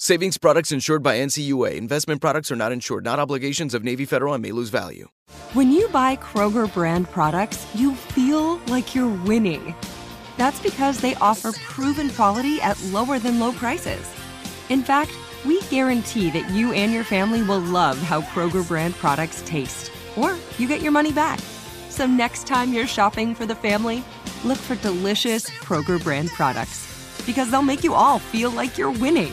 Savings products insured by NCUA. Investment products are not insured, not obligations of Navy Federal and may lose value. When you buy Kroger brand products, you feel like you're winning. That's because they offer proven quality at lower than low prices. In fact, we guarantee that you and your family will love how Kroger brand products taste, or you get your money back. So next time you're shopping for the family, look for delicious Kroger brand products because they'll make you all feel like you're winning.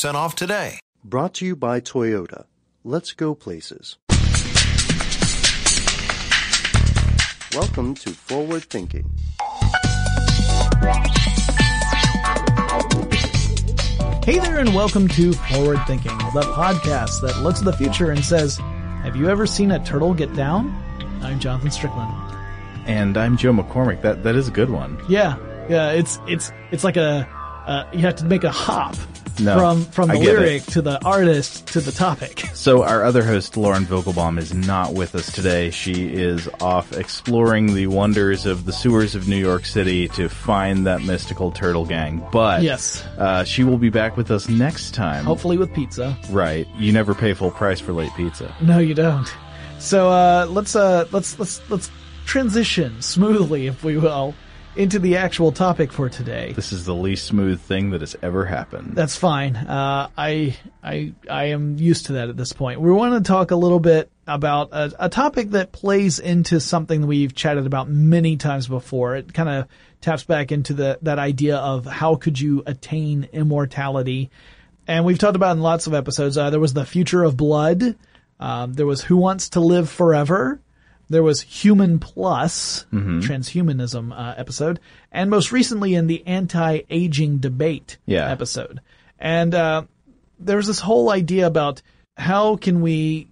off today. Brought to you by Toyota. Let's go places. Welcome to Forward Thinking. Hey there, and welcome to Forward Thinking, the podcast that looks at the future and says, Have you ever seen a turtle get down? I'm Jonathan Strickland. And I'm Joe McCormick. That that is a good one. Yeah, yeah, it's it's it's like a uh, you have to make a hop No, from from the lyric it. to the artist to the topic. So our other host, Lauren Vogelbaum, is not with us today. She is off exploring the wonders of the sewers of New York City to find that mystical turtle gang. But Yes. uh, she will be back with us next time. Hopefully with pizza. Right. You never pay full price for late pizza. No, you don't. So uh, let's uh, let's let's let's transition smoothly, if we will, into the actual topic for today. This is the least smooth thing that has ever happened. That's fine. Uh, I I I am used to that at this point. We want to talk a little bit about a, a topic that plays into something we've chatted about many times before. It kind of taps back into the that idea of how could you attain immortality, and we've talked about in lots of episodes. Uh, there was the future of blood. Um, there was Who Wants to Live Forever. There was Human Plus, transhumanism uh, episode, and most recently in the anti-aging debate Yeah. episode. And uh, there's this whole idea about how can we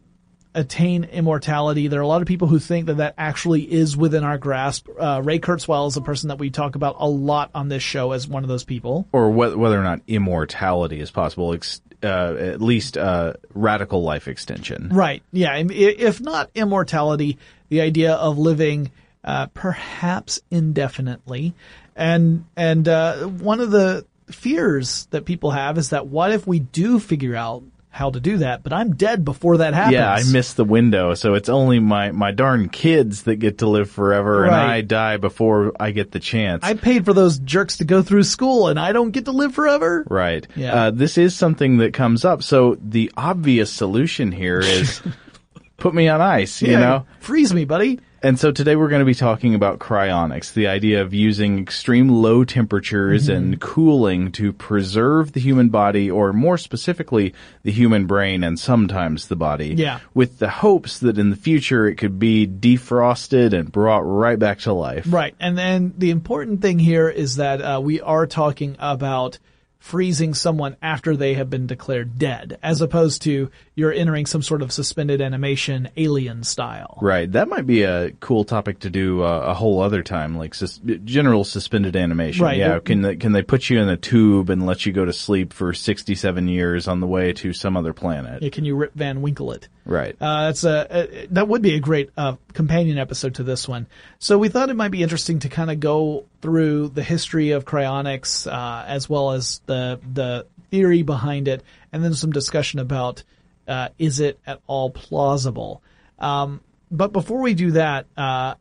attain immortality. There are a lot of people who think that that actually is within our grasp. Uh, Ray Kurzweil is a person that we talk about a lot on this show as one of those people. Or wh- whether or not immortality is possible, ex- uh, at least uh, radical life extension. Right. Yeah. If not immortality, the idea of living uh, perhaps indefinitely, and and uh, one of the fears that people have is that what if we do figure out how to do that, but I'm dead before that happens. Yeah, I missed the window, so it's only my, my darn kids that get to live forever, and I die before I get the chance. I paid for those jerks to go through school and I don't get to live forever. Right. Yeah. Uh, this is something that comes up. So the obvious solution here is put me on ice, you Yeah, know? Freeze me, buddy. And so today we're going to be talking about cryonics, the idea of using extreme low temperatures Mm-hmm. and cooling to preserve the human body, or more specifically, the human brain and sometimes the body. Yeah. With the hopes that in the future it could be defrosted and brought right back to life. Right. And then the important thing here is that uh, we are talking about freezing someone after they have been declared dead, as opposed to you're entering some sort of suspended animation alien style. Right. That might be a cool topic to do uh, a whole other time, like sus- general suspended animation. Right. Yeah. Can they, can they put you in a tube and let you go to sleep for 67 years on the way to some other planet? Yeah, Can you Rip Van Winkle it? Right. Uh, that's a, uh, that would be a great uh, companion episode to this one. So we thought it might be interesting to kind of go through the history of cryonics uh, as well as the the theory behind it, and then some discussion about uh, is it at all plausible. Um, but before we do that, uh,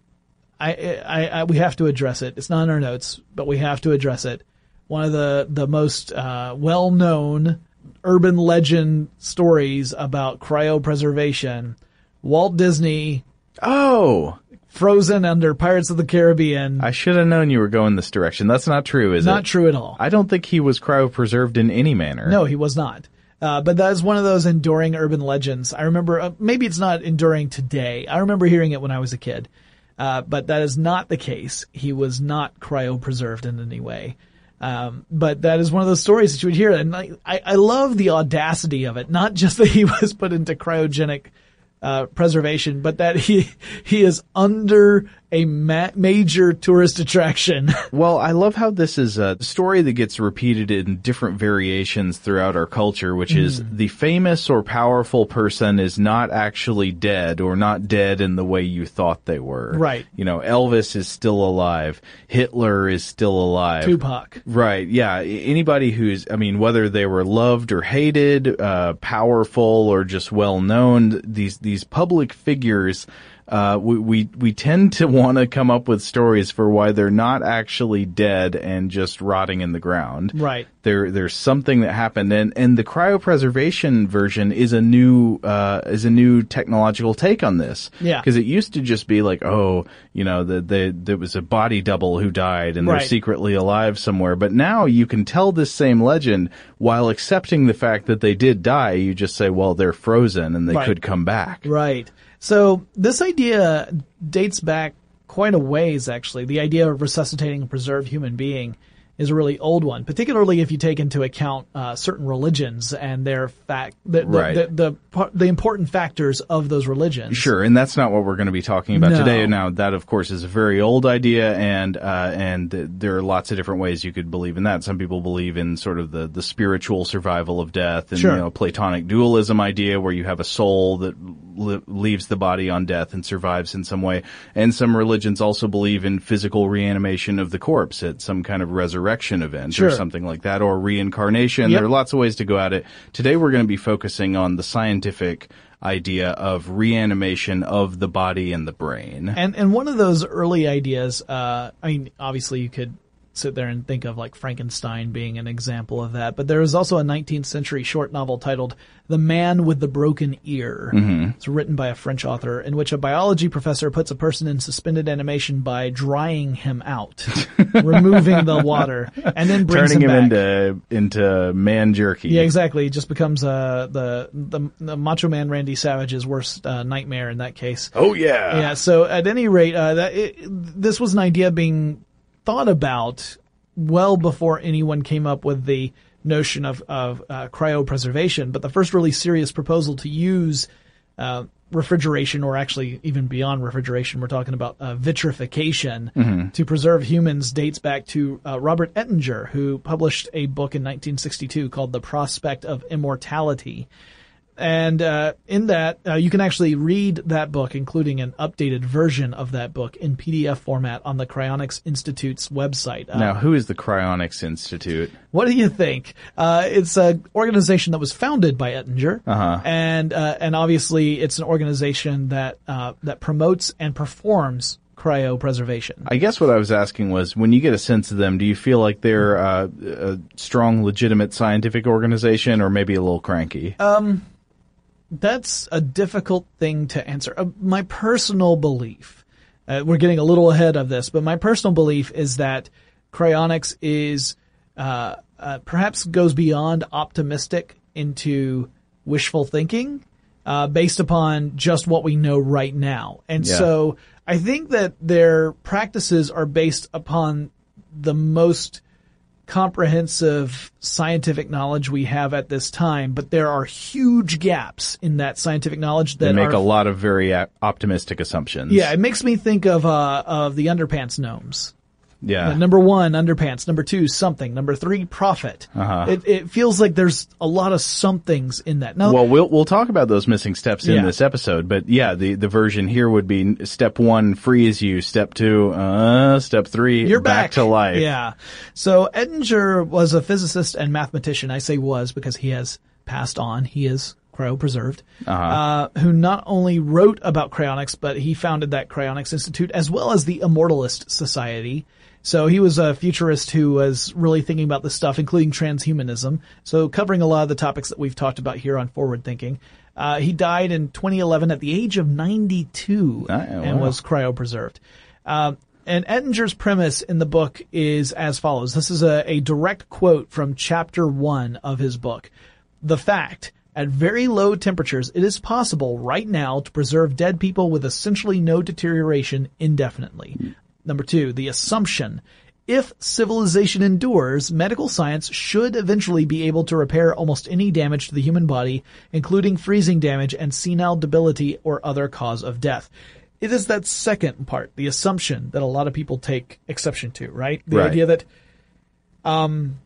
I, I, I we have to address it. It's not in our notes, but we have to address it. One of the the most uh, well known urban legend stories about cryopreservation. Walt Disney oh, frozen under Pirates of the Caribbean. I should have known you were going this direction. That's not true, is not it? true at all. I don't think he was cryopreserved in any manner. No, he was not. Uh, but that is one of those enduring urban legends. I remember, uh, maybe it's not enduring today. I remember hearing it when I was a kid. Uh, but that is not the case. He was not cryopreserved in any way. Um, but that is one of those stories that you would hear. And I, I I love the audacity of it. Not just that he was put into cryogenic, uh, preservation, but that he, he is under a ma- major tourist attraction. Well, I love how this is a story that gets repeated in different variations throughout our culture, which is Mm. the famous or powerful person is not actually dead or not dead in the way you thought they were. Right. You know, Elvis is still alive. Hitler is still alive. Tupac. Right. Yeah. Anybody who's, I mean, whether they were loved or hated, uh, powerful or just well known, these, these public figures, uh, we, we, we tend to want to come up with stories for why they're not actually dead and just rotting in the ground. Right. There, there's something that happened and, and the cryopreservation version is a new, uh, is a new technological take on this. Yeah. Cause it used to just be like, oh, you know, the, the, there was a body double who died and Right. they're secretly alive somewhere. But now you can tell this same legend while accepting the fact that they did die. You just say, well, they're frozen and they Right. could come back. Right. So this idea dates back quite a ways, actually. The idea of resuscitating a preserved human being is a really old one, particularly if you take into account uh, certain religions and their fact, the, the, Right. the, the, par- the important factors of those religions. Sure, and that's not what we're going to be talking about No. today. Now, that of course is a very old idea, and uh, and there are lots of different ways you could believe in that. Some people believe in sort of the the spiritual survival of death, and Sure. you know Platonic dualism idea, where you have a soul that li- leaves the body on death and survives in some way. And some religions also believe in physical reanimation of the corpse at some kind of resurrection event Sure. or something like that, or reincarnation. Yep. There are lots of ways to go at it. Today, we're going to be focusing on the scientific idea of reanimation of the body and the brain. And and one of those early ideas, uh, I mean, obviously you could sit there and think of like Frankenstein being an example of that, but there is also a 19th century short novel titled "The Man with the Broken Ear." Mm-hmm. It's written by a French author, in which a biology professor puts a person in suspended animation by drying him out, removing the water, and then brings Turning him, back. into into man jerky. Yeah, exactly. It just becomes uh, the, the the Macho Man Randy Savage's worst uh, nightmare in that case. Oh yeah. Yeah. So at any rate, uh, that it, this was an idea being thought about well before anyone came up with the notion of of uh, cryopreservation. But the first really serious proposal to use uh, refrigeration, or actually even beyond refrigeration, we're talking about uh, vitrification to preserve humans, dates back to uh, Robert Ettinger, who published a book in 1962 called "The Prospect of Immortality." And uh, in that, uh, you can actually read that book, including an updated version of that book in PDF format on the Cryonics Institute's website. Uh, Now, who is the Cryonics Institute? what do you think? Uh, it's an organization that was founded by Ettinger, and uh, and obviously it's an organization that uh, that promotes and performs cryopreservation. I guess what I was asking was, when you get a sense of them, do you feel like they're uh, a strong, legitimate scientific organization, or maybe a little cranky? That's a difficult thing to answer. Uh, my personal belief, uh, we're getting a little ahead of this, but my personal belief is that cryonics is uh, uh, perhaps goes beyond optimistic into wishful thinking uh, based upon just what we know right now. And Yeah. so I think that their practices are based upon the most comprehensive scientific knowledge we have at this time, but there are huge gaps in that scientific knowledge they that make are, a lot of very uh, optimistic assumptions. yeah, it makes me think of uh, of the underpants gnomes. Yeah. Number one, underpants. Number two, something. Number three, profit. Uh-huh. It, it feels like there's a lot of somethings in that. Now, Well, we'll we'll talk about those missing steps in Yeah. this episode, but yeah, the the version here would be step one, freeze you. Step two, uh, step three, you're back, back, to life. Yeah. So Ettinger was a physicist and mathematician. I say was because he has passed on. He is cryopreserved. uh who not only wrote about cryonics, but he founded that Cryonics Institute as well as the Immortalist Society. So he was a futurist who was really thinking about this stuff, including transhumanism. So covering a lot of the topics that we've talked about here on Forward Thinking. Uh, he died in 2011 at the age of 92 Ah, and wow. was cryopreserved. Uh, and Ettinger's premise in the book is as follows. This is a, a direct quote from chapter one of his book. The fact, at very low temperatures, it is possible right now to preserve dead people with essentially no deterioration indefinitely. Number two, the assumption. If civilization endures, medical science should eventually be able to repair almost any damage to the human body, including freezing damage and senile debility or other cause of death. It is that second part, the assumption that a lot of people take exception to, right? The Right. idea that um,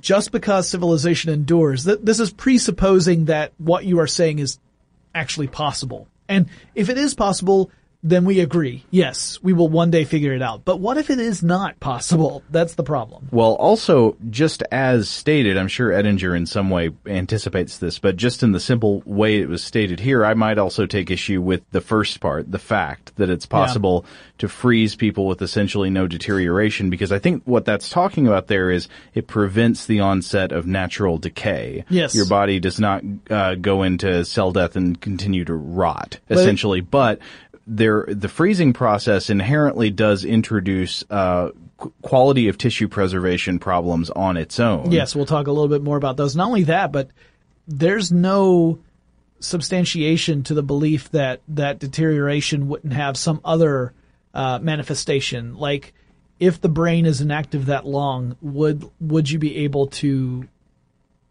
just because civilization endures, th- this is presupposing that what you are saying is actually possible. And if it is possible, then we agree. Yes, we will one day figure it out. But what if it is not possible? That's the problem. Well, also, just as stated, I'm sure Ettinger in some way anticipates this, but just in the simple way it was stated here, I might also take issue with the first part, the fact that it's possible to freeze people with essentially no deterioration, because I think what that's talking about there is it prevents the onset of natural decay. Yes. Your body does not uh, go into cell death and continue to rot, essentially, but there, the freezing process inherently does introduce uh, qu- quality of tissue preservation problems on its own. Yes, we'll talk a little bit more about those. Not only that, but there's no substantiation to the belief that that deterioration wouldn't have some other uh, manifestation. Like, if the brain is inactive that long, would would you be able to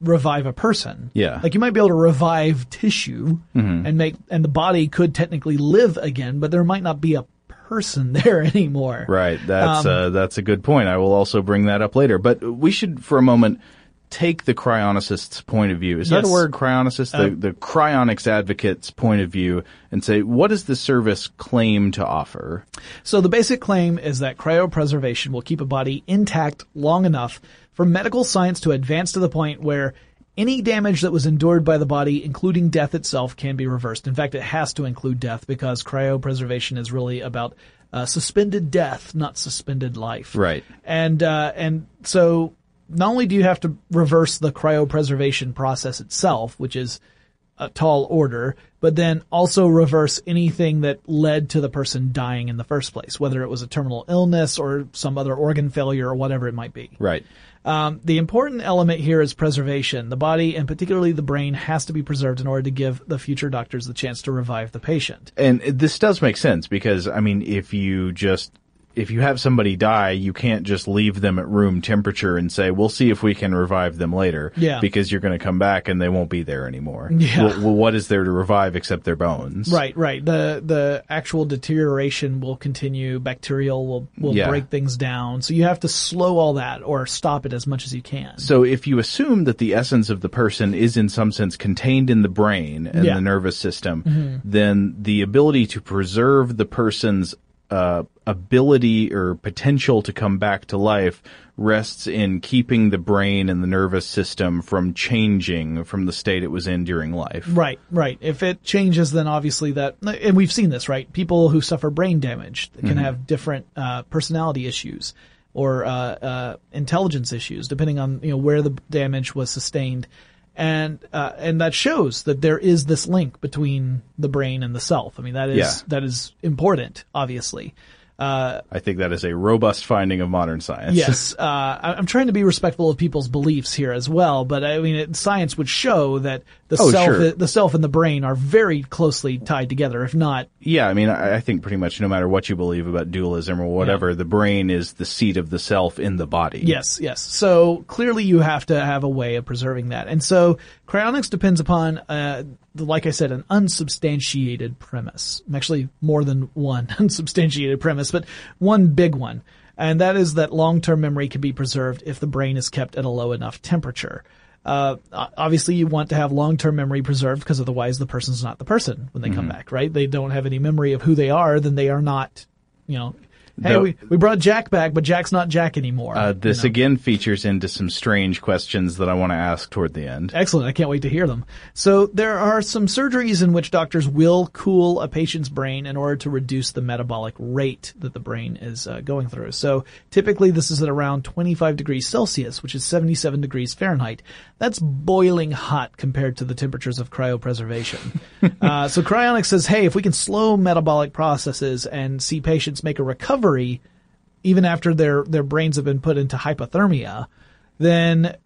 revive a person? Yeah. like you might be able to revive tissue and make, and the body could technically live again, but there might not be a person there anymore. Right. That's Um, uh, that's a good point. I will also bring that up later. But we should, for a moment, take the cryonicist's point of view. Is that Yes. a word, cryonicist? Uh, the, the cryonics advocate's point of view, and say, what does the service claim to offer? So the basic claim is that cryopreservation will keep a body intact long enough for medical science to advance to the point where any damage that was endured by the body, including death itself, can be reversed. In fact, it has to include death because cryopreservation is really about uh, suspended death, not suspended life. Right. And uh, and so not only do you have to reverse the cryopreservation process itself, which is a tall order, but then also reverse anything that led to the person dying in the first place, whether it was a terminal illness or some other organ failure or whatever it might be. Right. Um, the important element here is preservation. The body, and particularly the brain, has to be preserved in order to give the future doctors the chance to revive the patient. And this does make sense because, I mean, if you just if you have somebody die, you can't just leave them at room temperature and say, "We'll see if we can revive them later." Yeah. because you're going to come back and they won't be there anymore. Yeah. Well, well, what is there to revive except their bones? Right, right. The the actual deterioration will continue. Bacterial will will Yeah. break things down. So you have to slow all that or stop it as much as you can. So if you assume that the essence of the person is in some sense contained in the brain and Yeah. the nervous system, Mm-hmm. then the ability to preserve the person's uh, ability or potential to come back to life rests in keeping the brain and the nervous system from changing from the state it was in during life. Right, right. If it changes, then obviously that, and we've seen this, right? People who suffer brain damage can have different uh, personality issues or uh, uh, intelligence issues, depending on you know where the damage was sustained, and uh, and that shows that there is this link between the brain and the self. I mean, that is Yeah. that is important, obviously. Uh, I think that is a robust finding of modern science. Yes, uh, I- I'm trying to be respectful of people's beliefs here as well, but I mean, it, science would show that the Oh, self, sure. the self and the brain are very closely tied together, if not Yeah, I mean, I, think pretty much no matter what you believe about dualism or whatever, the brain is the seat of the self in the body. Yes, yes. So clearly you have to have a way of preserving that. And so cryonics depends upon, uh, like I said, an unsubstantiated premise. Actually, more than one unsubstantiated premise, but one big one. And that is that long-term memory can be preserved if the brain is kept at a low enough temperature. Uh, obviously you want to have long-term memory preserved because otherwise the person's not the person when they come back, right? They don't have any memory of who they are, then they are not, you know, hey, The- we, we brought Jack back, but Jack's not Jack anymore. Uh, you this know? again features into some strange questions that I want to ask toward the end. Excellent. I can't wait to hear them. So there are some surgeries in which doctors will cool a patient's brain in order to reduce the metabolic rate that the brain is uh, going through. So typically this is at around 25 degrees Celsius, which is 77 degrees Fahrenheit. That's boiling hot compared to the temperatures of cryopreservation. uh, so cryonics says, hey, if we can slow metabolic processes and see patients make a recovery, even after their, their brains have been put into hypothermia, then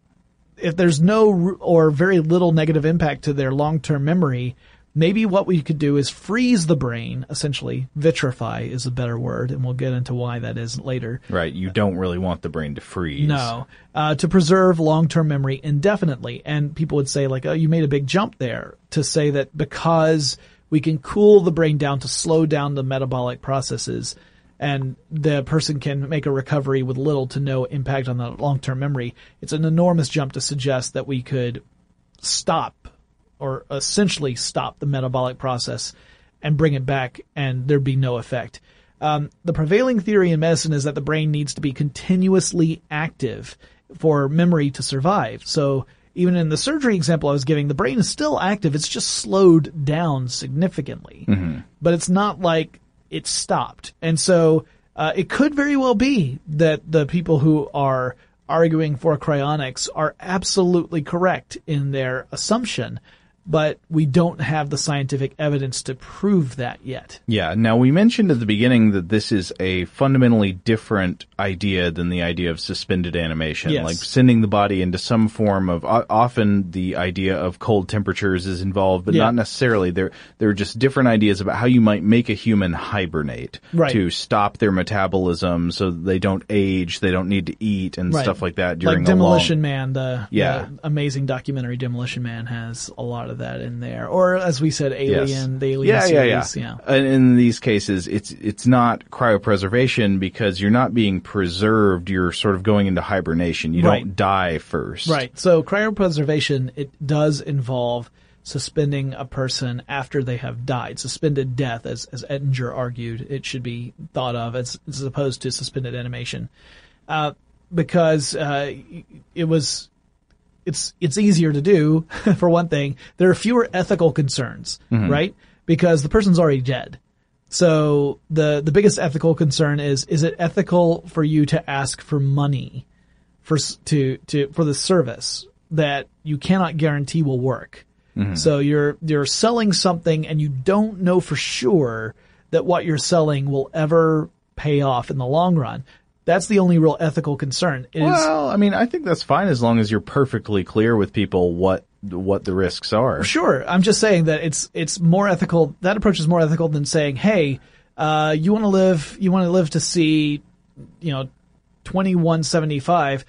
if there's no or very little negative impact to their long-term memory, maybe what we could do is freeze the brain, essentially. Vitrify is a better word, and we'll get into why that is later. Right, you don't really want the brain to freeze. No, uh, to preserve long-term memory indefinitely. And people would say like, oh, you made a big jump there to say that because we can cool the brain down to slow down the metabolic processes and the person can make a recovery with little to no impact on the long-term memory. It's an enormous jump to suggest that we could stop or essentially stop the metabolic process and bring it back and there'd be no effect. Um, the prevailing theory in medicine is that the brain needs to be continuously active for memory to survive. So even in the surgery example I was giving, the brain is still active. It's just slowed down significantly, but it's not like it stopped. And so, uh, it could very well be that the people who are arguing for cryonics are absolutely correct in their assumption, but we don't have the scientific evidence to prove that yet. Yeah. Now we mentioned at the beginning that this is a fundamentally different idea than the idea of suspended animation, Yes. like sending the body into some form of. Often the idea of cold temperatures is involved, but Yeah. not necessarily. There, there are just different ideas about how you might make a human hibernate Right. to stop their metabolism, so they don't age, they don't need to eat, and Right. stuff like that during like a long- Demolition Man, the, Yeah. the amazing documentary Demolition Man has a lot of that in there. Or as we said, Alien, Yes. the Alien yeah, series. yeah, yeah. And in these cases, it's it's not cryopreservation because you're not being preserved. You're sort of going into hibernation. You Right. don't die first. Right. So cryopreservation, it does involve suspending a person after they have died. Suspended death, as, as Ettinger argued, it should be thought of as, as opposed to suspended animation. Uh, because, uh, it was, it's, it's easier to do, for one thing. There are fewer ethical concerns, mm-hmm. right? Because the person's already dead. So the, the biggest ethical concern is, is it ethical for you to ask for money for, to, to, for the service that you cannot guarantee will work? Mm-hmm. So you're, you're selling something and you don't know for sure that what you're selling will ever pay off in the long run. That's the only real ethical concern is, Well, I mean, I think that's fine as long as you're perfectly clear with people what what the risks are. Sure. I'm just saying that it's it's more ethical. That approach is more ethical than saying, "Hey, uh, you want to live, you want to live to see, you know, 2175.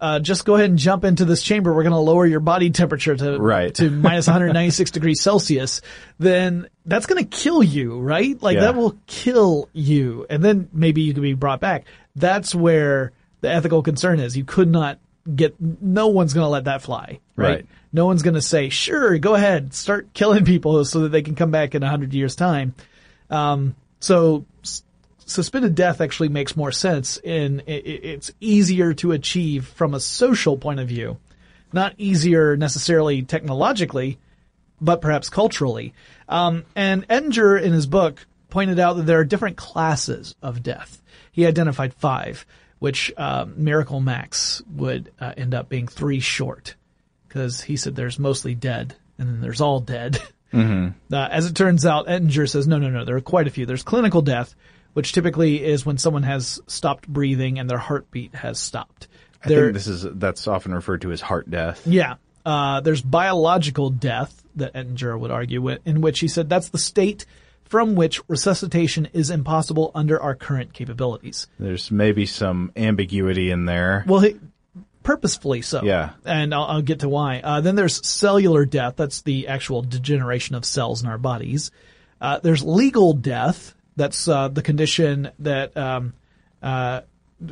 Uh, just go ahead and jump into this chamber. We're going to lower your body temperature to Right. to minus 196 degrees Celsius. Then that's going to kill you, right? Like Yeah. that will kill you, and then maybe you can be brought back. That's where the ethical concern is. You could not get. No one's going to let that fly, right? Right. No one's going to say, "Sure, go ahead, start killing people so that they can come back in a hundred years' time." Um, so suspended death actually makes more sense and i- i- it's easier to achieve from a social point of view. Not easier necessarily technologically, but perhaps culturally. Um, and Ettinger in his book pointed out that there are different classes of death. He identified five, which um, Miracle Max would uh, end up being three short, because he said there's mostly dead, and then there's all dead. Uh, as it turns out, Ettinger says, no, no, no, there are quite a few. There's clinical death, which typically is when someone has stopped breathing and their heartbeat has stopped. I think this is that's often referred to as heart death. Yeah. Uh, there's biological death that Ettinger would argue, in which he said that's the state from which resuscitation is impossible under our current capabilities. There's maybe some ambiguity in there. Well, he, purposefully so. Yeah. And I'll, I'll get to why. Uh, then there's cellular death. That's the actual degeneration of cells in our bodies. Uh, there's legal death. That's uh, the condition that um, uh,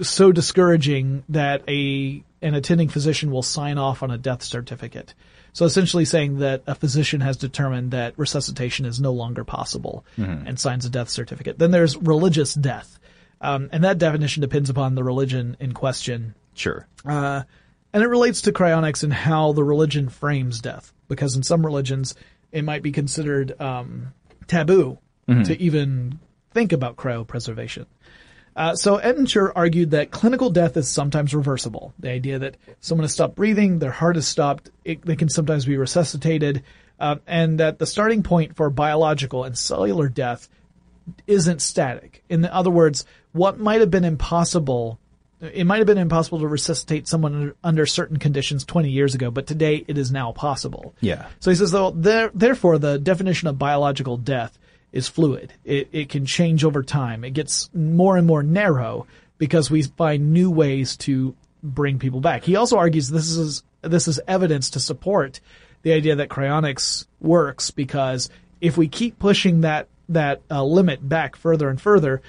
so discouraging that a an attending physician will sign off on a death certificate. So essentially saying that a physician has determined that resuscitation is no longer possible and signs a death certificate. Then there's religious death. Um, and that definition depends upon the religion in question Sure. uh, and it relates to cryonics and how the religion frames death. Because in some religions, it might be considered um, taboo to even think about cryopreservation. Uh, so Ettinger argued that clinical death is sometimes reversible. The idea that someone has stopped breathing, their heart has stopped, it, they can sometimes be resuscitated, uh, and that the starting point for biological and cellular death isn't static. In other words, what might have been impossible, it might have been impossible to resuscitate someone under, under certain conditions 20 years ago, but today it is now possible. Yeah. So he says, though, there, therefore, the definition of biological death is fluid. It, it can change over time. It gets more and more narrow because we find new ways to bring people back. He also argues this is this is evidence to support the idea that cryonics works because if we keep pushing that that uh, limit back further and further,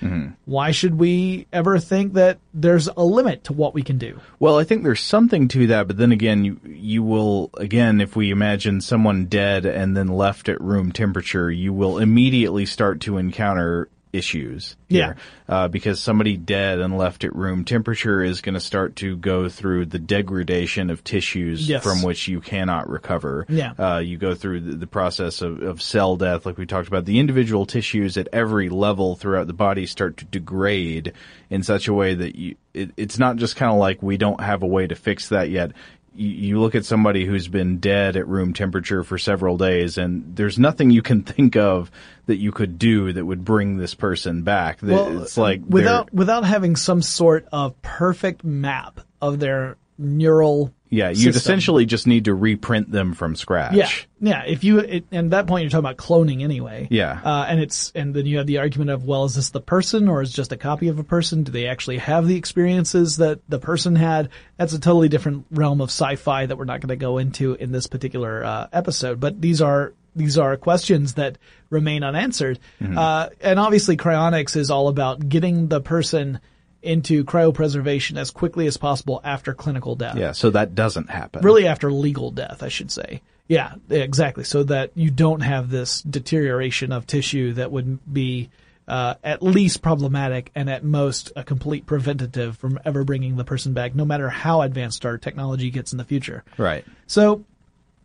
why should we ever think that there's a limit to what we can do? Well, I think there's something to that, but then again, you you will again, if we imagine someone dead and then left at room temperature, you will immediately start to encounter issues. Yeah. uh, because somebody dead and left at room temperature is going to start to go through the degradation of tissues Yes. from which you cannot recover. Yeah. uh, you go through the, the process of, of cell death, like we talked about. The individual tissues at every level throughout the body start to degrade in such a way that you, it, it's not just kind of like we don't have a way to fix that yet. You, you look at somebody who's been dead at room temperature for several days, and there's nothing you can think of that you could do that would bring this person back. That- it's like without without having some sort of perfect map of their neural yeah, you'd system. essentially just need to reprint them from scratch. Yeah, yeah. If you it, and at that point you're talking about cloning anyway. Yeah. Uh, and it's and then you have the argument of well, is this the person or is it just a copy of a person? Do they actually have the experiences that the person had? That's a totally different realm of sci-fi that we're not going to go into in this particular uh, episode. But these are these are questions that remain unanswered. Mm-hmm. Uh, and obviously, cryonics is all about getting the person into cryopreservation as quickly as possible after clinical death Yeah, so that doesn't happen. really after legal death, I should say. Yeah, exactly. So that you don't have this deterioration of tissue that would be uh, at least problematic and at most a complete preventative from ever bringing the person back, no matter how advanced our technology gets in the future. Right. So,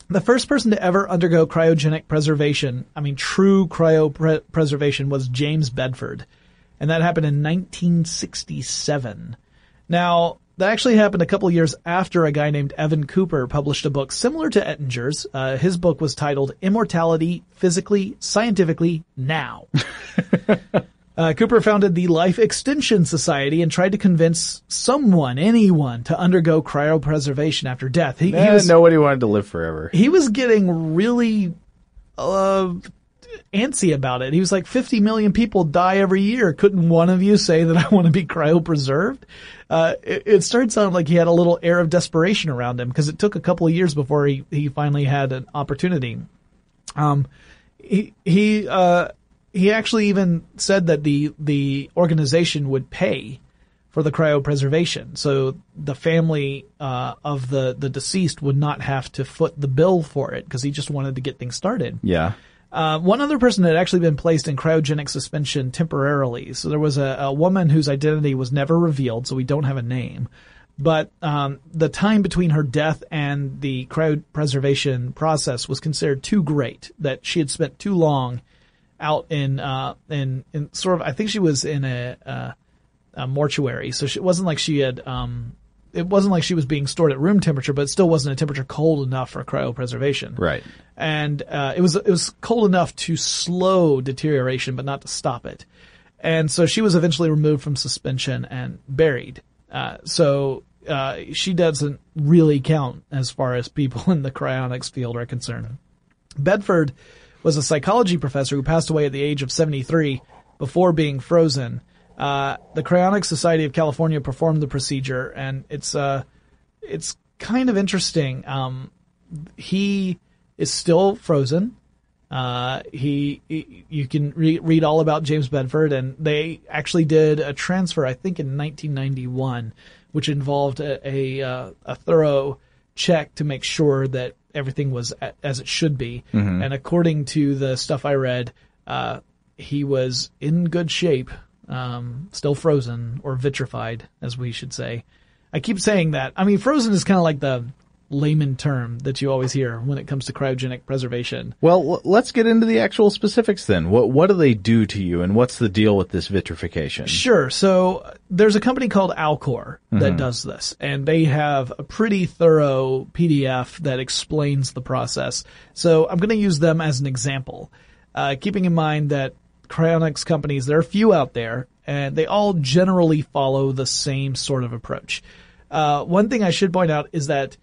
the first person to ever undergo cryogenic preservation, I mean true cryopreservation, was James Bedford. And that happened in 1967. Now, that actually happened a couple years after a guy named Evan Cooper published a book similar to Ettinger's. Uh, his book was titled Immortality Physically, Scientifically, Now. Uh, Cooper founded the Life Extension Society and tried to convince someone, anyone, to undergo cryopreservation after death. He, he Eh, was, nobody wanted to live forever. he was getting really uh, antsy about it. He was like, 50 million people die every year. Couldn't one of you say that I want to be cryopreserved? Uh, it, it started sounding like he had a little air of desperation around him because it took a couple of years before he, he finally had an opportunity. Um, he, he, uh, he actually even said that the, the organization would pay for the cryopreservation. So the family uh, of the the deceased would not have to foot the bill for it because he just wanted to get things started. Yeah. Uh, one other person had actually been placed in cryogenic suspension temporarily. So there was a, a woman whose identity was never revealed, so we don't have a name. But um, the time between her death and the cryopreservation process was considered too great that she had spent too long out in uh, in in sort of I think she was in a, a, a mortuary, so she, it wasn't like she had um, it wasn't like she was being stored at room temperature, but it still wasn't a temperature cold enough for cryopreservation. Right. And uh, it was it was cold enough to slow deterioration, but not to stop it. And so she was eventually removed from suspension and buried. Uh, so uh, she doesn't really count as far as people in the cryonics field are concerned. Bedford was a psychology professor who passed away at the age of 73 before being frozen. Uh, the Cryonics Society of California performed the procedure, and it's uh, it's kind of interesting. Um, he is still frozen. Uh, he, he, you can re- read all about James Bedford, and they actually did a transfer, I think, in 1991, which involved a a, uh, a thorough check to make sure that everything was a- as it should be. And according to the stuff I read, uh, he was in good shape, um, still frozen or vitrified, as we should say. I keep saying that. I mean, frozen is kind of like the layman term that you always hear when it comes to cryogenic preservation. Well, let's get into the actual specifics then. What what do they do to you, and what's the deal with this vitrification? Sure. So there's a company called Alcor that does this, and they have a pretty thorough PDF that explains the process. So I'm going to use them as an example, uh, keeping in mind that cryonics companies, there are a few out there, and they all generally follow the same sort of approach. Uh, one thing I should point out is that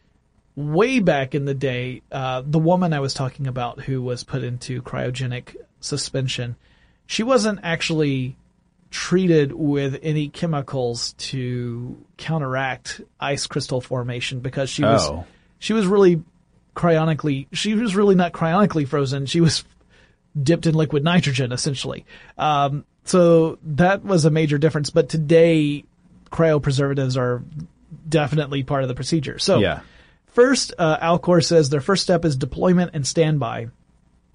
way back in the day, uh, the woman I was talking about who was put into cryogenic suspension, she wasn't actually treated with any chemicals to counteract ice crystal formation because she was Oh. she was really cryonically she was really not cryonically frozen she was dipped in liquid nitrogen essentially um, so that was a major difference but today cryopreservatives are definitely part of the procedure so Yeah. First, uh, Alcor says their first step is deployment and standby,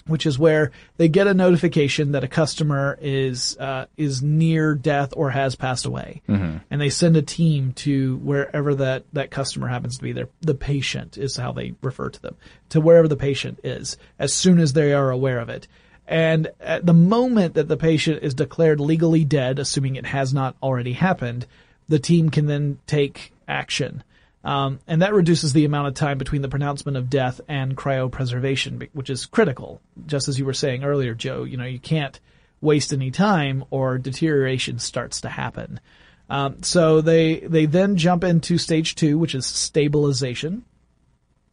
which is where they get a notification that a customer is uh, is near death or has passed away, and they send a team to wherever that that customer happens to be. There, the patient is how they refer to them to wherever the patient is as soon as they are aware of it. And at the moment that the patient is declared legally dead, assuming it has not already happened, the team can then take action. Um, and that reduces the amount of time between the pronouncement of death and cryopreservation, which is critical. Just as you were saying earlier, Joe, you know, you can't waste any time or deterioration starts to happen. Um, so they, they then jump into stage two, which is stabilization.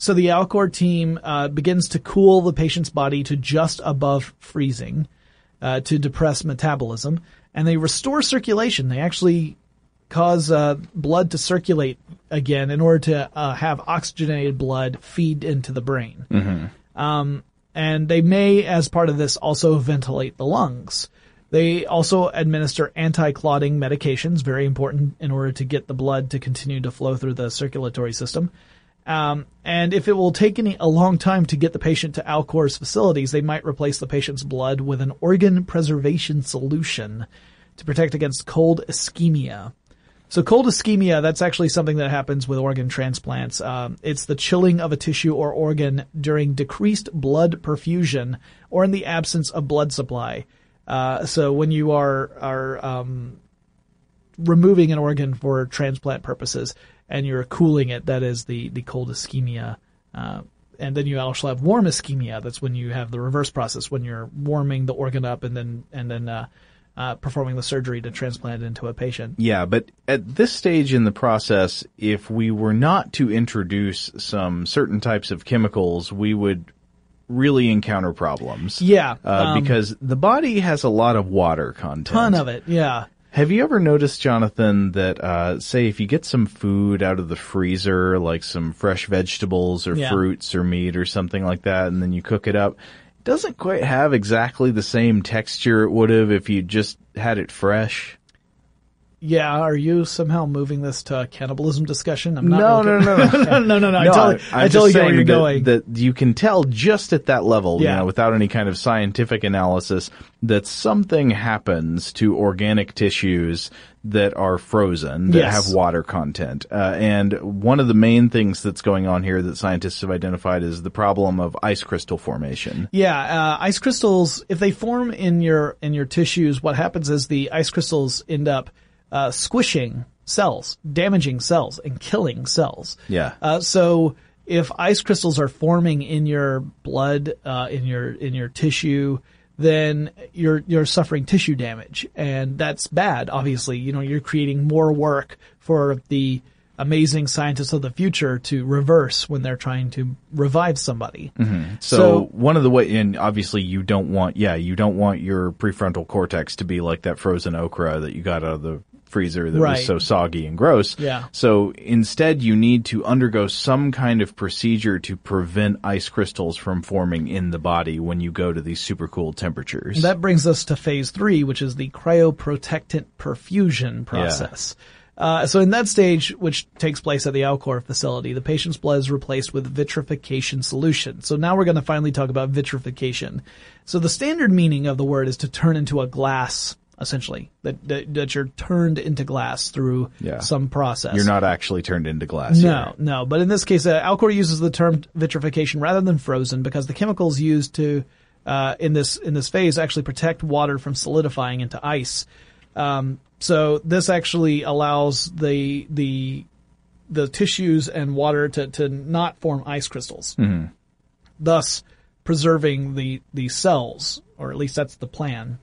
So the Alcor team uh, begins to cool the patient's body to just above freezing uh, to depress metabolism, and they restore circulation. They actually cause uh, blood to circulate again in order to uh, have oxygenated blood feed into the brain. Um, and they may, as part of this, also ventilate the lungs. They also administer anti-clotting medications, very important in order to get the blood to continue to flow through the circulatory system. Um, and if it will take any, a long time to get the patient to Alcor's facilities, they might replace the patient's blood with an organ preservation solution to protect against cold ischemia. So cold ischemia, that's actually something that happens with organ transplants. Um, it's the chilling of a tissue or organ during decreased blood perfusion or in the absence of blood supply. Uh, so when you are are um, removing an organ for transplant purposes and you're cooling it, that is the the cold ischemia. Uh, and then you also have warm ischemia. That's when you have the reverse process when you're warming the organ up and then and then uh, uh, performing the surgery to transplant it into a patient. Yeah, but at this stage in the process, if we were not to introduce some certain types of chemicals, we would really encounter problems. Yeah, Uh, um, because the body has a lot of water content. ton of it. Yeah. Have you ever noticed, Jonathan, that uh, say if you get some food out of the freezer, like some fresh vegetables or Yeah. fruits or meat or something like that, and then you cook it up, it doesn't quite have exactly the same texture it would have if you just had it fresh. Yeah, are you somehow moving this to a cannibalism discussion? I'm No, not no, really- no, no. no, no, no, no. I No, totally, I'm I just totally get where you're that, going. That you can tell just at that level, you Yeah. know, without any kind of scientific analysis, that something happens to organic tissues that are frozen, that Yes. have water content. Uh, and one of the main things that's going on here that scientists have identified is the problem of ice crystal formation. Yeah, uh, ice crystals, if they form in your, in your tissues, what happens is the ice crystals end up, uh, squishing cells, damaging cells, and killing cells. Yeah. Uh, so if ice crystals are forming in your blood, uh, in your, in your tissue, then you're, you're suffering tissue damage. And that's bad, obviously. You know, you're creating more work for the amazing scientists of the future to reverse when they're trying to revive somebody. So, So- one of the way, and obviously you don't want, yeah, you don't want your prefrontal cortex to be like that frozen okra that you got out of the freezer that Right. was so soggy and gross. Yeah. So instead you need to undergo some kind of procedure to prevent ice crystals from forming in the body when you go to these super cool temperatures. That brings us to phase three, which is the cryoprotectant perfusion process. Uh, so in that stage, which takes place at the Alcor facility, the patient's blood is replaced with vitrification solution. So now we're going to finally talk about vitrification. So the standard meaning of the word is to turn into a glass, essentially, that, that, that you're turned into glass through Yeah. some process. You're not actually turned into glass. No, here. no. But in this case, uh, Alcor uses the term vitrification rather than frozen because the chemicals used to uh, in this in this phase actually protect water from solidifying into ice. Um, so this actually allows the the the tissues and water to to not form ice crystals, thus preserving the the cells, or at least that's the plan.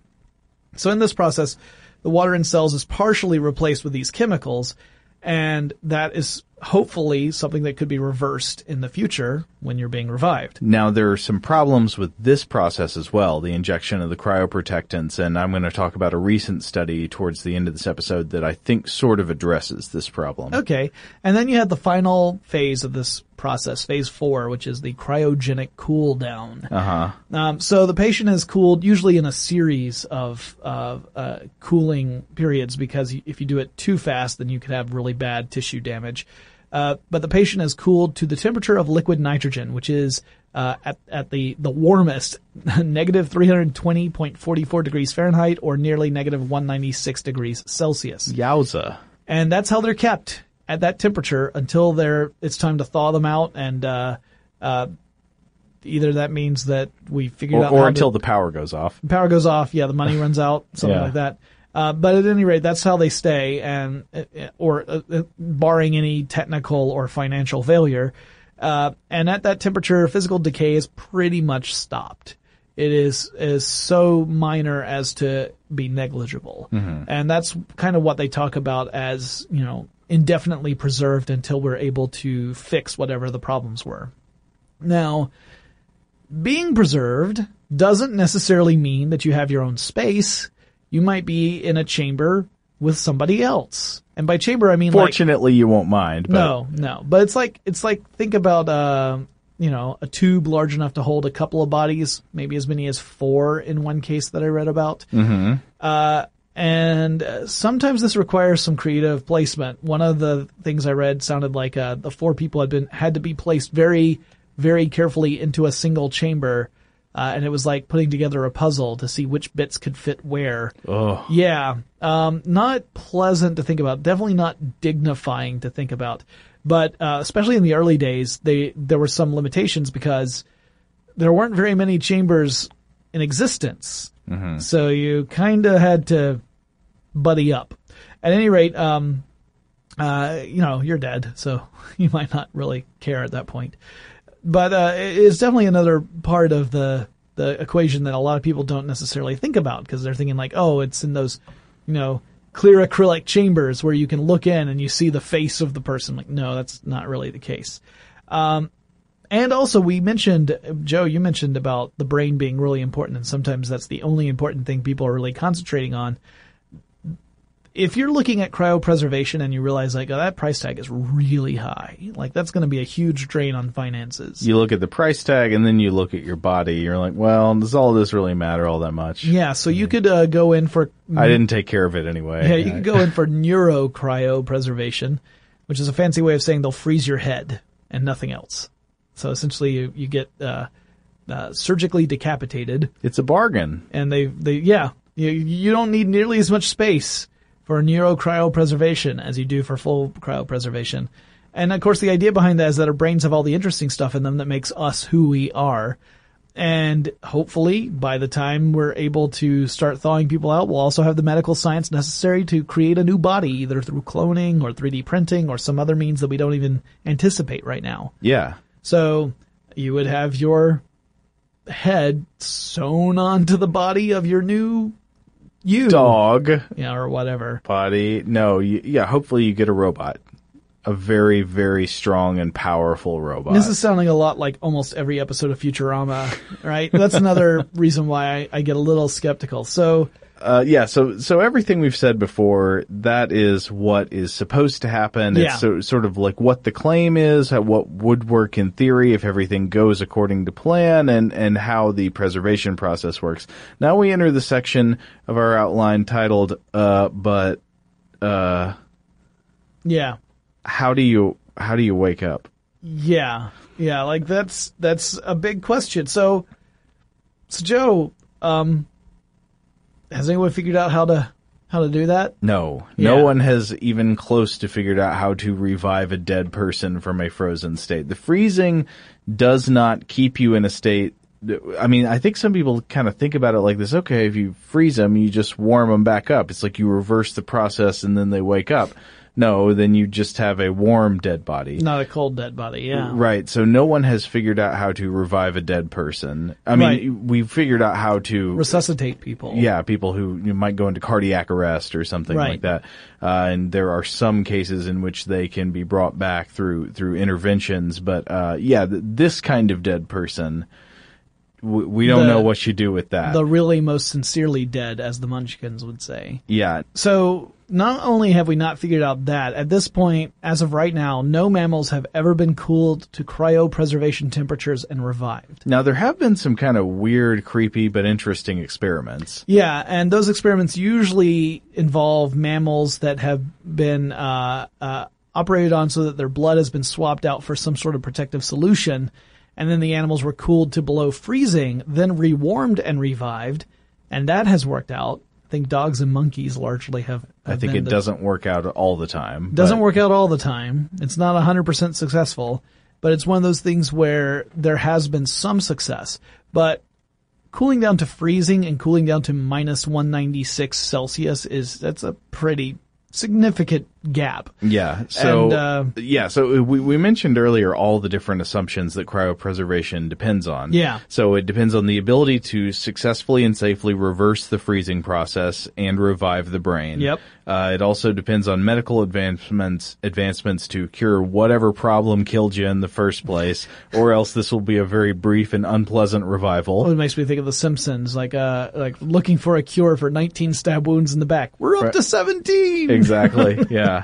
So in this process, the water in cells is partially replaced with these chemicals, and that is hopefully something that could be reversed in the future when you're being revived. Now there are some problems with this process as well, the injection of the cryoprotectants, and I'm going to talk about a recent study towards the end of this episode that I think sort of addresses this problem. Okay. And then you had the final phase of this process, phase four, which is the cryogenic cool down. Uh-huh. Um, so the patient is cooled usually in a series of uh, uh, cooling periods because if you do it too fast, then you could have really bad tissue damage. Uh, but the patient is cooled to the temperature of liquid nitrogen, which is uh, at at the the warmest, negative 320.44 degrees Fahrenheit or nearly negative 196 degrees Celsius Yowza. and that's how they're kept at that temperature until they're it's time to thaw them out and uh, uh, either that means that we figured Or, out or until to, the power goes off. power goes off yeah the money runs out something Yeah. like that uh, but at any rate that's how they stay and uh, or uh, uh, barring any technical or financial failure uh, and at that temperature physical decay is pretty much stopped it is is so minor as to be negligible, and that's kind of what they talk about as you know indefinitely preserved until we're able to fix whatever the problems were. Now, being preserved doesn't necessarily mean that you have your own space. You might be in a chamber with somebody else, and by chamber I mean like Fortunately, you won't mind. But no, no. But it's like it's like think about uh, you know a tube large enough to hold a couple of bodies, maybe as many as four in one case that I read about. Mm-hmm. Uh, and uh, sometimes this requires some creative placement. One of the things I read sounded like uh, the four people had been had to be placed very, very carefully into a single chamber. Uh, and it was like putting together a puzzle to see which bits could fit where. Oh. Yeah, um, not pleasant to think about. Definitely not dignifying to think about. But uh, especially in the early days, they there were some limitations because there weren't very many chambers in existence. So you kind of had to buddy up. At any rate, um, uh, you know, you're dead, so you might not really care at that point. But uh, it's definitely another part of the the equation that a lot of people don't necessarily think about because they're thinking like, oh, it's in those, you know, clear acrylic chambers where you can look in and you see the face of the person. Like, no, that's not really the case. Um, And also, we mentioned, Joe, you mentioned about the brain being really important, and sometimes that's the only important thing people are really concentrating on. If you're looking at cryopreservation and you realize, like, oh, that price tag is really high, like, that's going to be a huge drain on finances. You look at the price tag and then you look at your body. You're like, well, does all this really matter all that much? yeah, so you could uh, go in for I didn't take care of it anyway. Yeah, you could go in for neurocryopreservation, which is a fancy way of saying they'll freeze your head and nothing else. So essentially, you, you get uh, uh, surgically decapitated, It's a bargain. and they, they yeah, you, you don't need nearly as much space for neurocryopreservation as you do for full cryopreservation. And of course, the idea behind that is that our brains have all the interesting stuff in them that makes us who we are. And hopefully, by the time we're able to start thawing people out, we'll also have the medical science necessary to create a new body, either through cloning or 3D printing or some other means that we don't even anticipate right now. Yeah. So you would have your head sewn onto the body of your new you, Dog yeah, or whatever. body. No, you, yeah, hopefully you get a robot. A very, very strong and powerful robot. This is sounding a lot like almost every episode of Futurama, right? That's another reason why I, I get a little skeptical. So, Uh, yeah, so so everything we've said before, that is what is supposed to happen. Yeah. It's so, sort of like what the claim is, how, what would work in theory if everything goes according to plan, and and how the preservation process works. Now we enter the section of our outline titled, uh, but uh, yeah, how do you how do you wake up? yeah, yeah, like that's, that's a big question. So, so Joe, um, has anyone figured out how to, how to do that? No, Yeah. no one has even close to figured out how to revive a dead person from a frozen state. The freezing does not keep you in a state. I mean, I think some people kind of think about it like this. Okay, if you freeze them, you just warm them back up. It's like you reverse the process and then they wake up. No, then you just have a warm dead body. Not a cold dead body, yeah. Right. So no one has figured out how to revive a dead person. I mean, Right. we've figured out how to Resuscitate people. yeah, people who you might go into cardiac arrest or something Right. like that. Uh, and there are some cases in which they can be brought back through through interventions. But uh, yeah, th- this kind of dead person, we, we don't The- know what you do with that. The really most sincerely dead, as the Munchkins would say. yeah, So not only have we not figured out that, at this point, as of right now, no mammals have ever been cooled to cryopreservation temperatures and revived. now there have been some kind of weird, creepy, but interesting experiments. Yeah, and those experiments usually involve mammals that have been uh, uh, operated on so that their blood has been swapped out for some sort of protective solution, and then the animals were cooled to below freezing, then rewarmed and revived, and that has worked out. I think dogs and monkeys largely have. I think it the- doesn't work out all the time. doesn't but- work out all the time. It's not 100% successful, but it's one of those things where there has been some success. But cooling down to freezing and cooling down to minus 196 Celsius is, that's a pretty significant gap. Yeah. So And, uh, yeah. So we we mentioned earlier all the different assumptions that cryopreservation depends on. Yeah. So it depends on the ability to successfully and safely reverse the freezing process and revive the brain. Yep. Uh, it also depends on medical advancements advancements to cure whatever problem killed you in the first place, or else this will be a very brief and unpleasant revival. It makes me think of The Simpsons, like, uh, like looking for a cure for 19 stab wounds in the back. We're up Right. to 17! exactly. Yeah.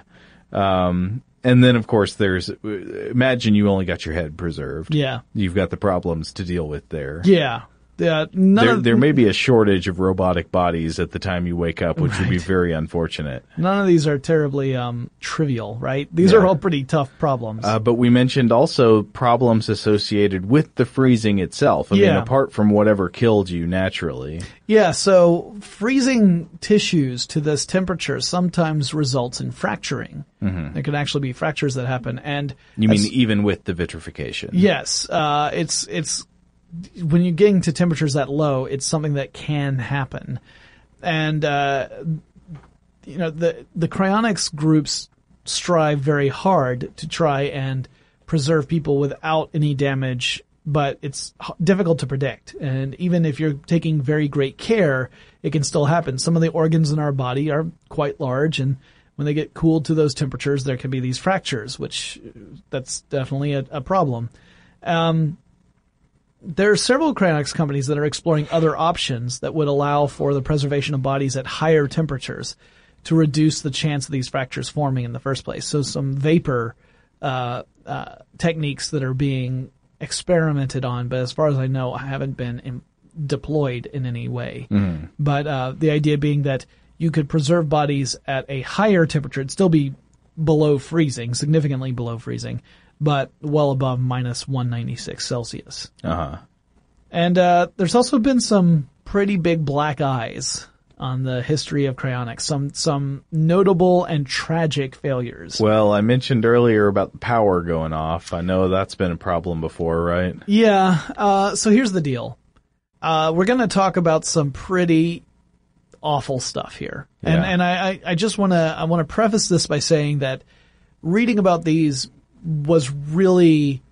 Um, and then of course there's, imagine you only got your head preserved. Yeah. You've got the problems to deal with there. Yeah. Yeah. None There, of, there may be a shortage of robotic bodies at the time you wake up, which would be very unfortunate. none of these are terribly, um, trivial, right? These are all pretty tough problems. Uh, but we mentioned also problems associated with the freezing itself. I mean, apart from whatever killed you naturally. Yeah, so freezing tissues to this temperature sometimes results in fracturing. Mm-hmm. There can actually be fractures that happen, and You mean even with the vitrification? yes, uh, it's it's when you're getting to temperatures that low, it's something that can happen, and uh, you know the the cryonics groups strive very hard to try and preserve people without any damage but it's difficult to predict. And even if you're taking very great care it can still happen. Some of the organs in our body are quite large and when they get cooled to those temperatures there can be these fractures which uh, that's definitely a, a problem. Um, there are several cryonics companies that are exploring other options that would allow for the preservation of bodies at higher temperatures to reduce the chance of these fractures forming in the first place. So some vapor uh, uh, techniques that are being experimented on, but as far as I know, I haven't been in, deployed in any way. Mm-hmm. But uh, the idea being that you could preserve bodies at a higher temperature, it'd still be below freezing, significantly below freezing, but well above minus 196 Celsius. Uh huh. And uh, there's also been some pretty big black eyes on the history of cryonics. Some some notable and tragic failures. Well, I mentioned earlier about the power going off. I know that's been a problem before, right? Yeah. Uh, so here's the deal. Uh, we're going to talk about some pretty awful stuff here, and Yeah. and I I, I just want to I want to preface this by saying that reading about these was really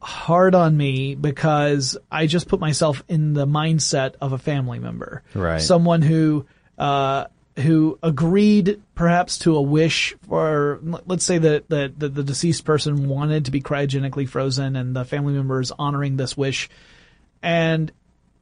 hard on me because I just put myself in the mindset of a family member, Right. Someone who uh, who agreed perhaps to a wish for let's say that that the, the deceased person wanted to be cryogenically frozen, and the family member is honoring this wish, and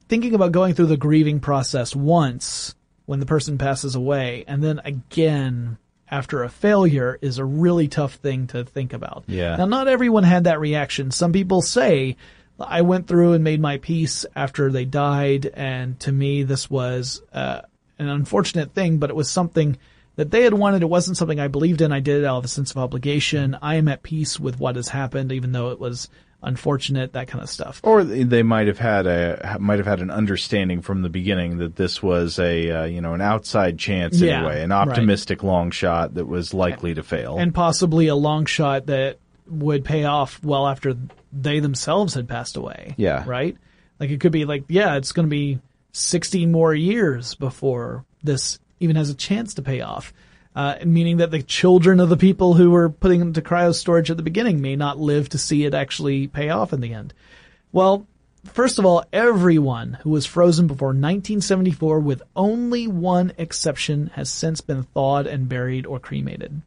thinking about going through the grieving process once when the person passes away, and then again after a failure is a really tough thing to think about. Yeah. Now, not everyone had that reaction. Some people say, I went through and made my peace after they died, and to me, this was uh, an unfortunate thing, but it was something that they had wanted. It wasn't something I believed in. I did it out of a sense of obligation. I am at peace with what has happened, even though it was unfortunate, that kind of stuff. Or they might have had a might have had an understanding from the beginning that this was a uh, you know an outside chance Yeah, anyway, an right. optimistic long shot that was likely to fail. and possibly a long shot that would pay off well after they themselves had passed away. Yeah. Right? Like it could be like, yeah, it's going to be 16 more years before this even has a chance to pay off. Uh, meaning that the children of the people who were putting them into cryo storage at the beginning may not live to see it actually pay off in the end. Well, first of all, everyone who was frozen before 1974 with only one exception has since been thawed and buried or cremated.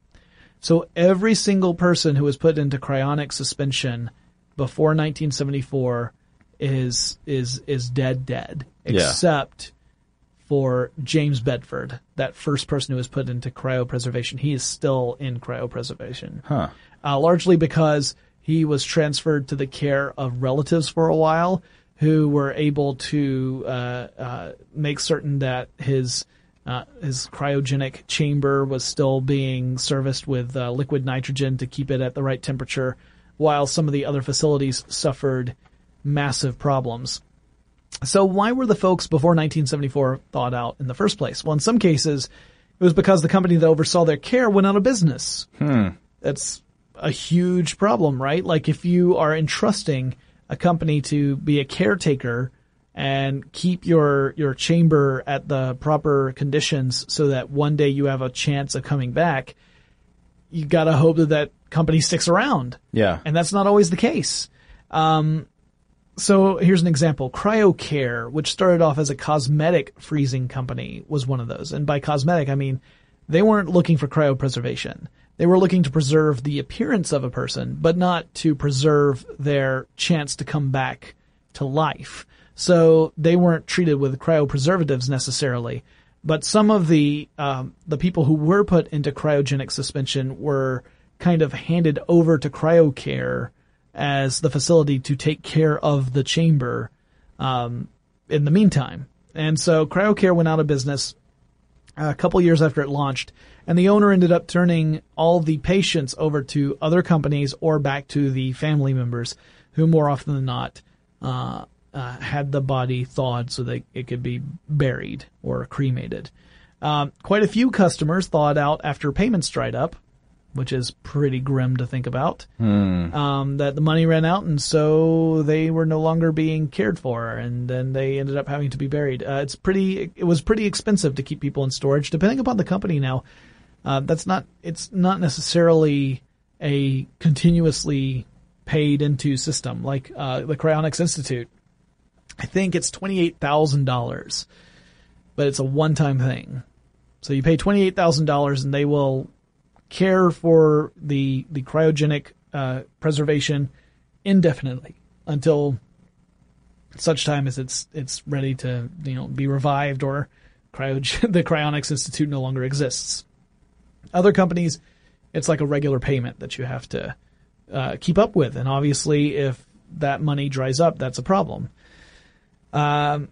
So every single person who was put into cryonic suspension before 1974 is is is dead dead except for James Bedford, that first person who was put into cryopreservation. He is still in cryopreservation. Huh. Uh, largely because he was transferred to the care of relatives for a while who were able to uh, uh, make certain that his uh, his cryogenic chamber was still being serviced with uh, liquid nitrogen to keep it at the right temperature, while some of the other facilities suffered massive problems. So why were the folks before 1974 thawed out in the first place? Well, in some cases, it was because the company that oversaw their care went out of business. That's a huge problem, right? Like if you are entrusting a company to be a caretaker and keep your your chamber at the proper conditions so that one day you have a chance of coming back, you got to hope that that company sticks around. Yeah. And that's not always the case. Um, so here's an example. CryoCare, which started off as a cosmetic freezing company, was one of those. And by cosmetic, I mean they weren't looking for cryopreservation. They were looking to preserve the appearance of a person, but not to preserve their chance to come back to life. So they weren't treated with cryopreservatives necessarily. But some of the um, the people who were put into cryogenic suspension were kind of handed over to CryoCare as the facility to take care of the chamber um, in the meantime. And so CryoCare went out of business a couple years after it launched, and the owner ended up turning all the patients over to other companies or back to the family members, who more often than not uh, uh, had the body thawed so that it could be buried or cremated. Um, quite a few customers thawed out after payments dried up, which is pretty grim to think about. Um, that the money ran out, and so they were no longer being cared for, and then they ended up having to be buried. Uh, it's pretty. It was pretty expensive to keep people in storage, depending upon the company. Now, uh, that's not. It's not necessarily a continuously paid into system like uh, the Cryonics Institute. I think it's twenty eight thousand dollars, but it's a one time thing. So you pay twenty eight thousand dollars, and they will care for the the cryogenic uh, preservation indefinitely. until such time as it's it's ready to you know be revived or cryo the cryonics institute no longer exists. Other companies, it's like a regular payment that you have to uh, keep up with, and obviously, if that money dries up, that's a problem. Um,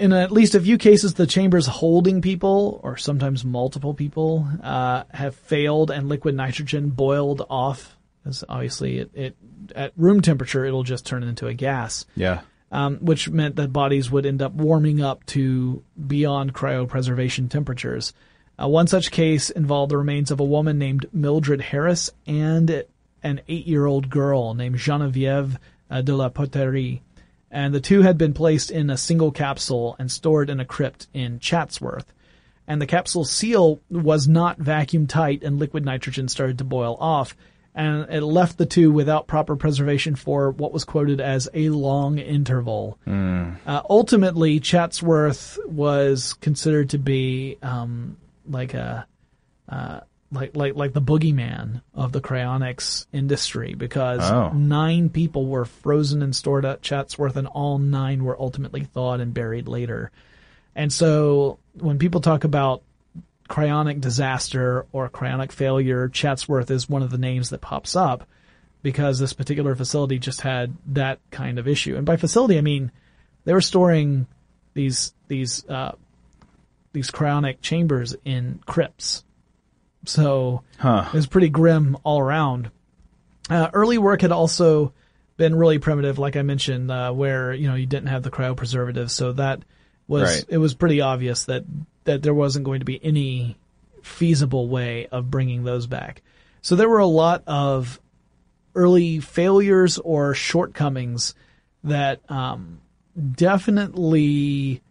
in at least a few cases, the chambers holding people, or sometimes multiple people, uh, have failed, and liquid nitrogen boiled off. Because obviously, it, it at room temperature, it'll just turn into a gas Yeah. um, which meant that bodies would end up warming up to beyond cryopreservation temperatures. Uh, one such case involved the remains of a woman named Mildred Harris and an eight-year-old girl named Geneviève uh, de la Poterie. And the two had been placed in a single capsule and stored in a crypt in Chatsworth. And the capsule seal was not vacuum tight and liquid nitrogen started to boil off and it left the two without proper preservation for what was quoted as a long interval. Uh, ultimately, Chatsworth was considered to be um, like a uh, like like like the boogeyman of the cryonics industry because Oh. nine people were frozen and stored at Chatsworth, and all nine were ultimately thawed and buried later. And so, when people talk about cryonic disaster or cryonic failure, Chatsworth is one of the names that pops up because this particular facility just had that kind of issue. And by facility, I mean they were storing these these uh, these cryonic chambers in crypts. So Huh. it was pretty grim all around. Uh, early work had also been really primitive, like I mentioned, uh, where you know you didn't have the cryopreservatives, so that was Right. it was pretty obvious that that there wasn't going to be any feasible way of bringing those back. So there were a lot of early failures or shortcomings that um, definitely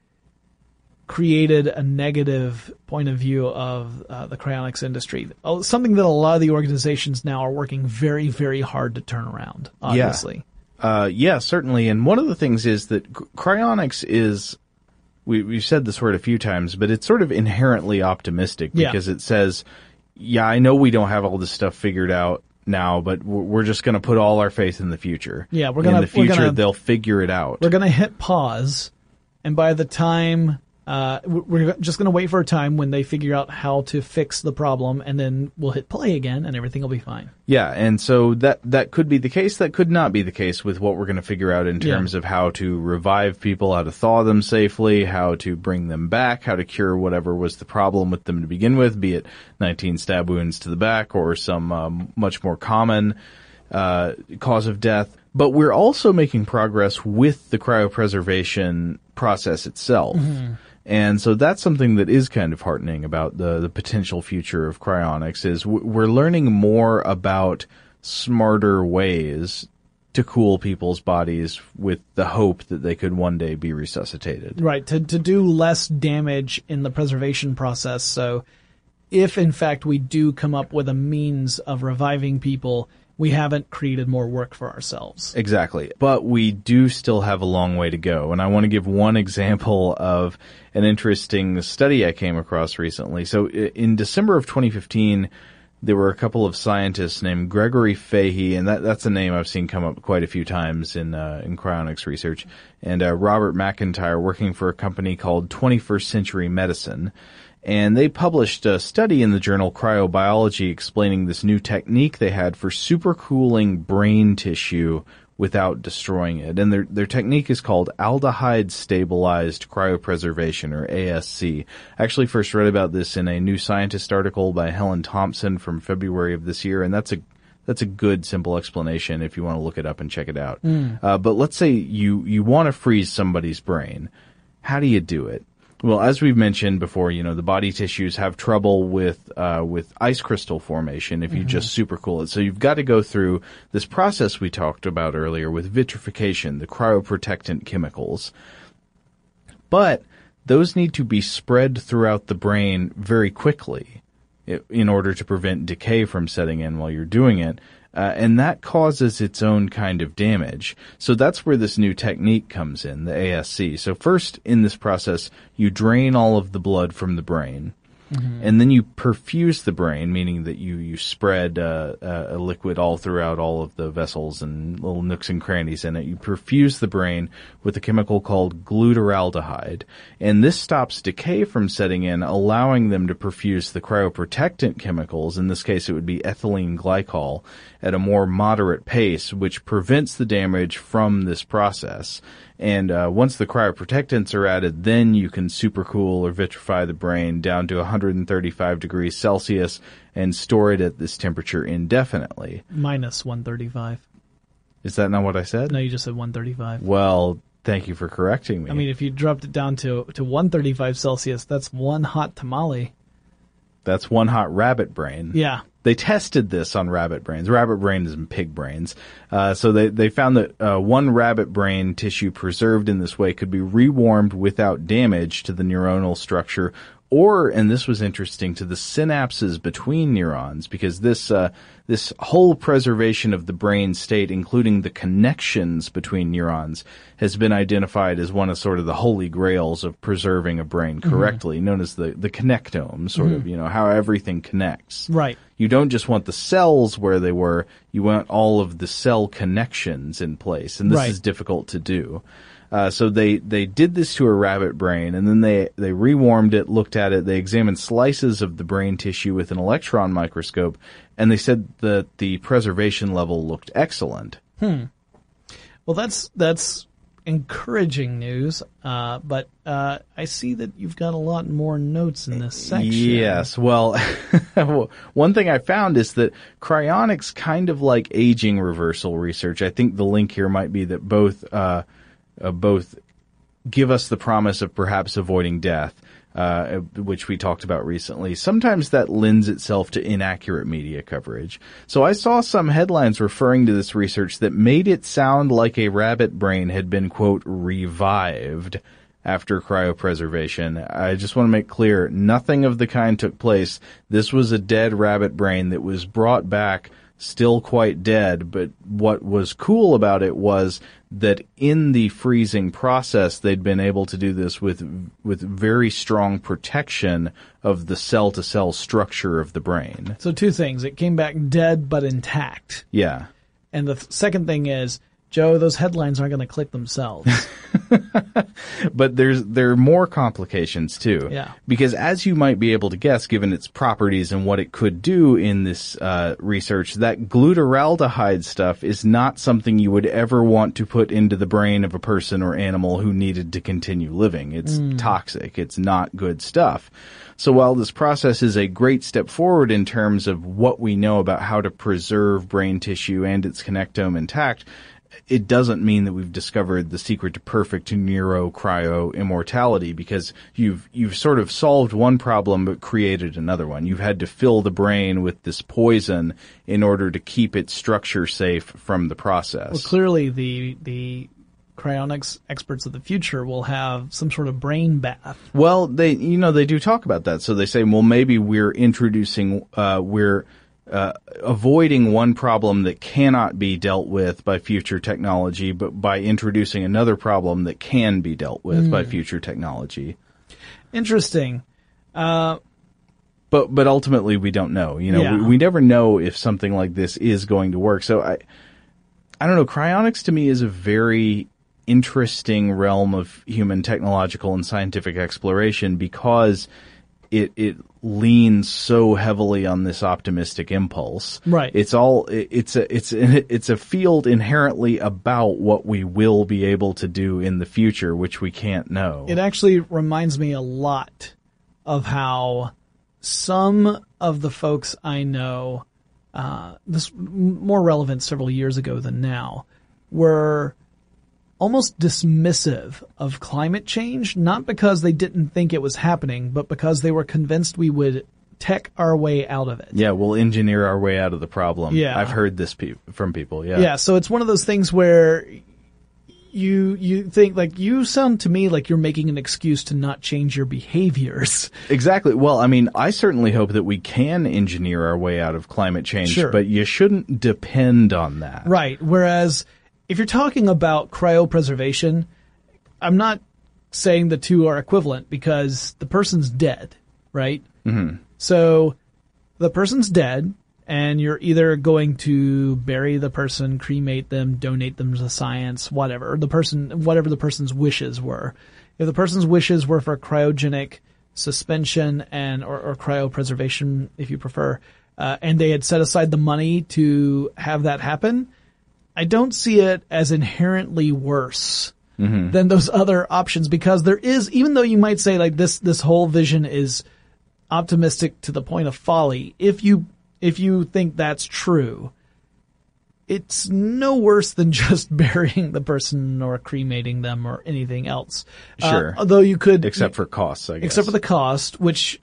created a negative point of view of uh, the cryonics industry. Oh, Something that a lot of the organizations now are working very, very hard to turn around. Obviously, Uh, yeah, certainly. And one of the things is that cryonics is, we, we've said this word a few times, but it's sort of inherently optimistic Yeah. because it says, yeah, I know we don't have all this stuff figured out now, but we're just going to put all our faith in the future. Yeah, we're gonna- In the future, gonna- they'll figure it out. we're going to hit pause, and by the time uh, we're just going to wait for a time when they figure out how to fix the problem, and then we'll hit play again, and everything will be fine. Yeah, and so that that could be the case. That could not be the case with what we're going to figure out in Yeah. terms of how to revive people, how to thaw them safely, how to bring them back, how to cure whatever was the problem with them to begin with, be it 19 stab wounds to the back or some um, much more common uh, cause of death. But we're also making progress with the cryopreservation process itself. And so that's something that is kind of heartening about the, the potential future of cryonics is we're learning more about smarter ways to cool people's bodies with the hope that they could one day be resuscitated. Right, to, to do less damage in the preservation process. So if in fact we do come up with a means of reviving people, we haven't created more work for ourselves. Exactly. But we do still have a long way to go. And I want to give one example of an interesting study I came across recently. So in December of 2015, there were a couple of scientists named Gregory Fahy, and that, that's a name I've seen come up quite a few times in, uh, in cryonics research, and uh, Robert McIntyre working for a company called 21st Century Medicine. And they published a study in the journal Cryobiology explaining this new technique they had for supercooling brain tissue without destroying it. And their, their technique is called aldehyde stabilized cryopreservation or ASC. I actually first read about this in a New Scientist article by Helen Thompson from February of this year. And that's a, that's a good simple explanation if you want to look it up and check it out. Uh, but let's say you, you want to freeze somebody's brain. How do you do it? Well, as we've mentioned before, you know, the body tissues have trouble with, uh, with ice crystal formation if you just supercool it. So you've got to go through this process we talked about earlier with vitrification, the cryoprotectant chemicals. But those need to be spread throughout the brain very quickly in order to prevent decay from setting in while you're doing it. Uh, and that causes its own kind of damage. So that's where this new technique comes in, the ASC. So first in this process, you drain all of the blood from the brain. And then you perfuse the brain, meaning that you you spread uh, uh, a liquid all throughout all of the vessels and little nooks and crannies in it. You perfuse the brain with a chemical called glutaraldehyde, and this stops decay from setting in, allowing them to perfuse the cryoprotectant chemicals. In this case, it would be ethylene glycol at a more moderate pace, which prevents the damage from this process. And uh, once the cryoprotectants are added, then you can supercool or vitrify the brain down to 135 degrees Celsius and store it at this temperature indefinitely. Minus 135. Is that not what I said? No, you just said 135. Well, thank you for correcting me. I mean, if you dropped it down to to 135 Celsius, that's one hot tamale. that's one hot rabbit brain. Yeah. They tested this on rabbit brains, rabbit brains and pig brains. Uh, so they, they found that uh, one rabbit brain tissue preserved in this way could be rewarmed without damage to the neuronal structure or, and this was interesting, to the synapses between neurons because this, uh, this whole preservation of the brain state, including the connections between neurons, has been identified as one of sort of the holy grails of preserving a brain mm-hmm. correctly, known as the, the connectome, sort of, mm-hmm. you know, how everything connects. Right. You don't just want the cells where they were, you want all of the cell connections in place, and this Right. is difficult to do. Uh, so they, they did this to a rabbit brain, and then they, they rewarmed it, looked at it, they examined slices of the brain tissue with an electron microscope, and they said that the preservation level looked excellent. Hmm. Well, that's that's encouraging news. Uh, but uh, I see that you've got a lot more notes in this section. Yes. Well, one thing I found is that cryonics kind of like aging reversal research. I think the link here might be that both, uh, uh, both give us the promise of perhaps avoiding death, uh, which we talked about recently. Sometimes that lends itself to inaccurate media coverage. So I saw some headlines referring to this research that made it sound like a rabbit brain had been, quote, revived after cryopreservation. I just want to make clear, nothing of the kind took place. This was a dead rabbit brain that was brought back still quite dead, but what was cool about it was that in the freezing process, they'd been able to do this with, with very strong protection of the cell to cell structure of the brain. So two things: it came back dead but intact, Yeah. and the th- second thing is, Joe, those headlines aren't going to click themselves. But there's there are more complications too. Yeah. Because as you might be able to guess, given its properties and what it could do in this uh, research, that glutaraldehyde stuff is not something you would ever want to put into the brain of a person or animal who needed to continue living. It's toxic. It's not good stuff. So while this process is a great step forward in terms of what we know about how to preserve brain tissue and its connectome intact, it doesn't mean that we've discovered the secret to perfect neuro cryo immortality because you've you've sort of solved one problem but created another one. You've had to fill the brain with this poison in order to keep its structure safe from the process. well, clearly, the the cryonics experts of the future will have some sort of brain bath. Well, they, you know, they do talk about that. So they say, well, maybe we're introducing, uh, we're, uh, avoiding one problem that cannot be dealt with by future technology, but by introducing another problem that can be dealt with by future technology. Interesting. But, but ultimately we don't know, you know, Yeah. we, we never know if something like this is going to work. So I, I don't know, cryonics to me is a very interesting realm of human technological and scientific exploration because it it leans so heavily on this optimistic impulse. Right. It's all it's a it's it's a field inherently about what we will be able to do in the future, which we can't know. It actually reminds me a lot of how some of the folks I know, uh, this more relevant several years ago than now, were almost dismissive of climate change, not because they didn't think it was happening, but because they were convinced we would tech our way out of it. yeah, we'll engineer our way out of the problem. Yeah. I've heard this pe- from people. Yeah. Yeah, so it's one of those things where you you think like you sound to me like you're making an excuse to not change your behaviors. Exactly. Well, I mean, I certainly hope that we can engineer our way out of climate change, Sure. but you shouldn't depend on that. Right. Whereas if you're talking about cryopreservation, I'm not saying the two are equivalent because the person's dead, right? So the person's dead and you're either going to bury the person, cremate them, donate them to science, whatever. The person, whatever the person's wishes were. If the person's wishes were for cryogenic suspension and, or, or cryopreservation, if you prefer, uh, and they had set aside the money to have that happen, I don't see it as inherently worse than those other options because there is, even though you might say like this, this whole vision is optimistic to the point of folly. If you, if you think that's true, it's no worse than just burying the person or cremating them or anything else. Uh, Sure. although you could, Except for costs, I guess. except for the cost, which,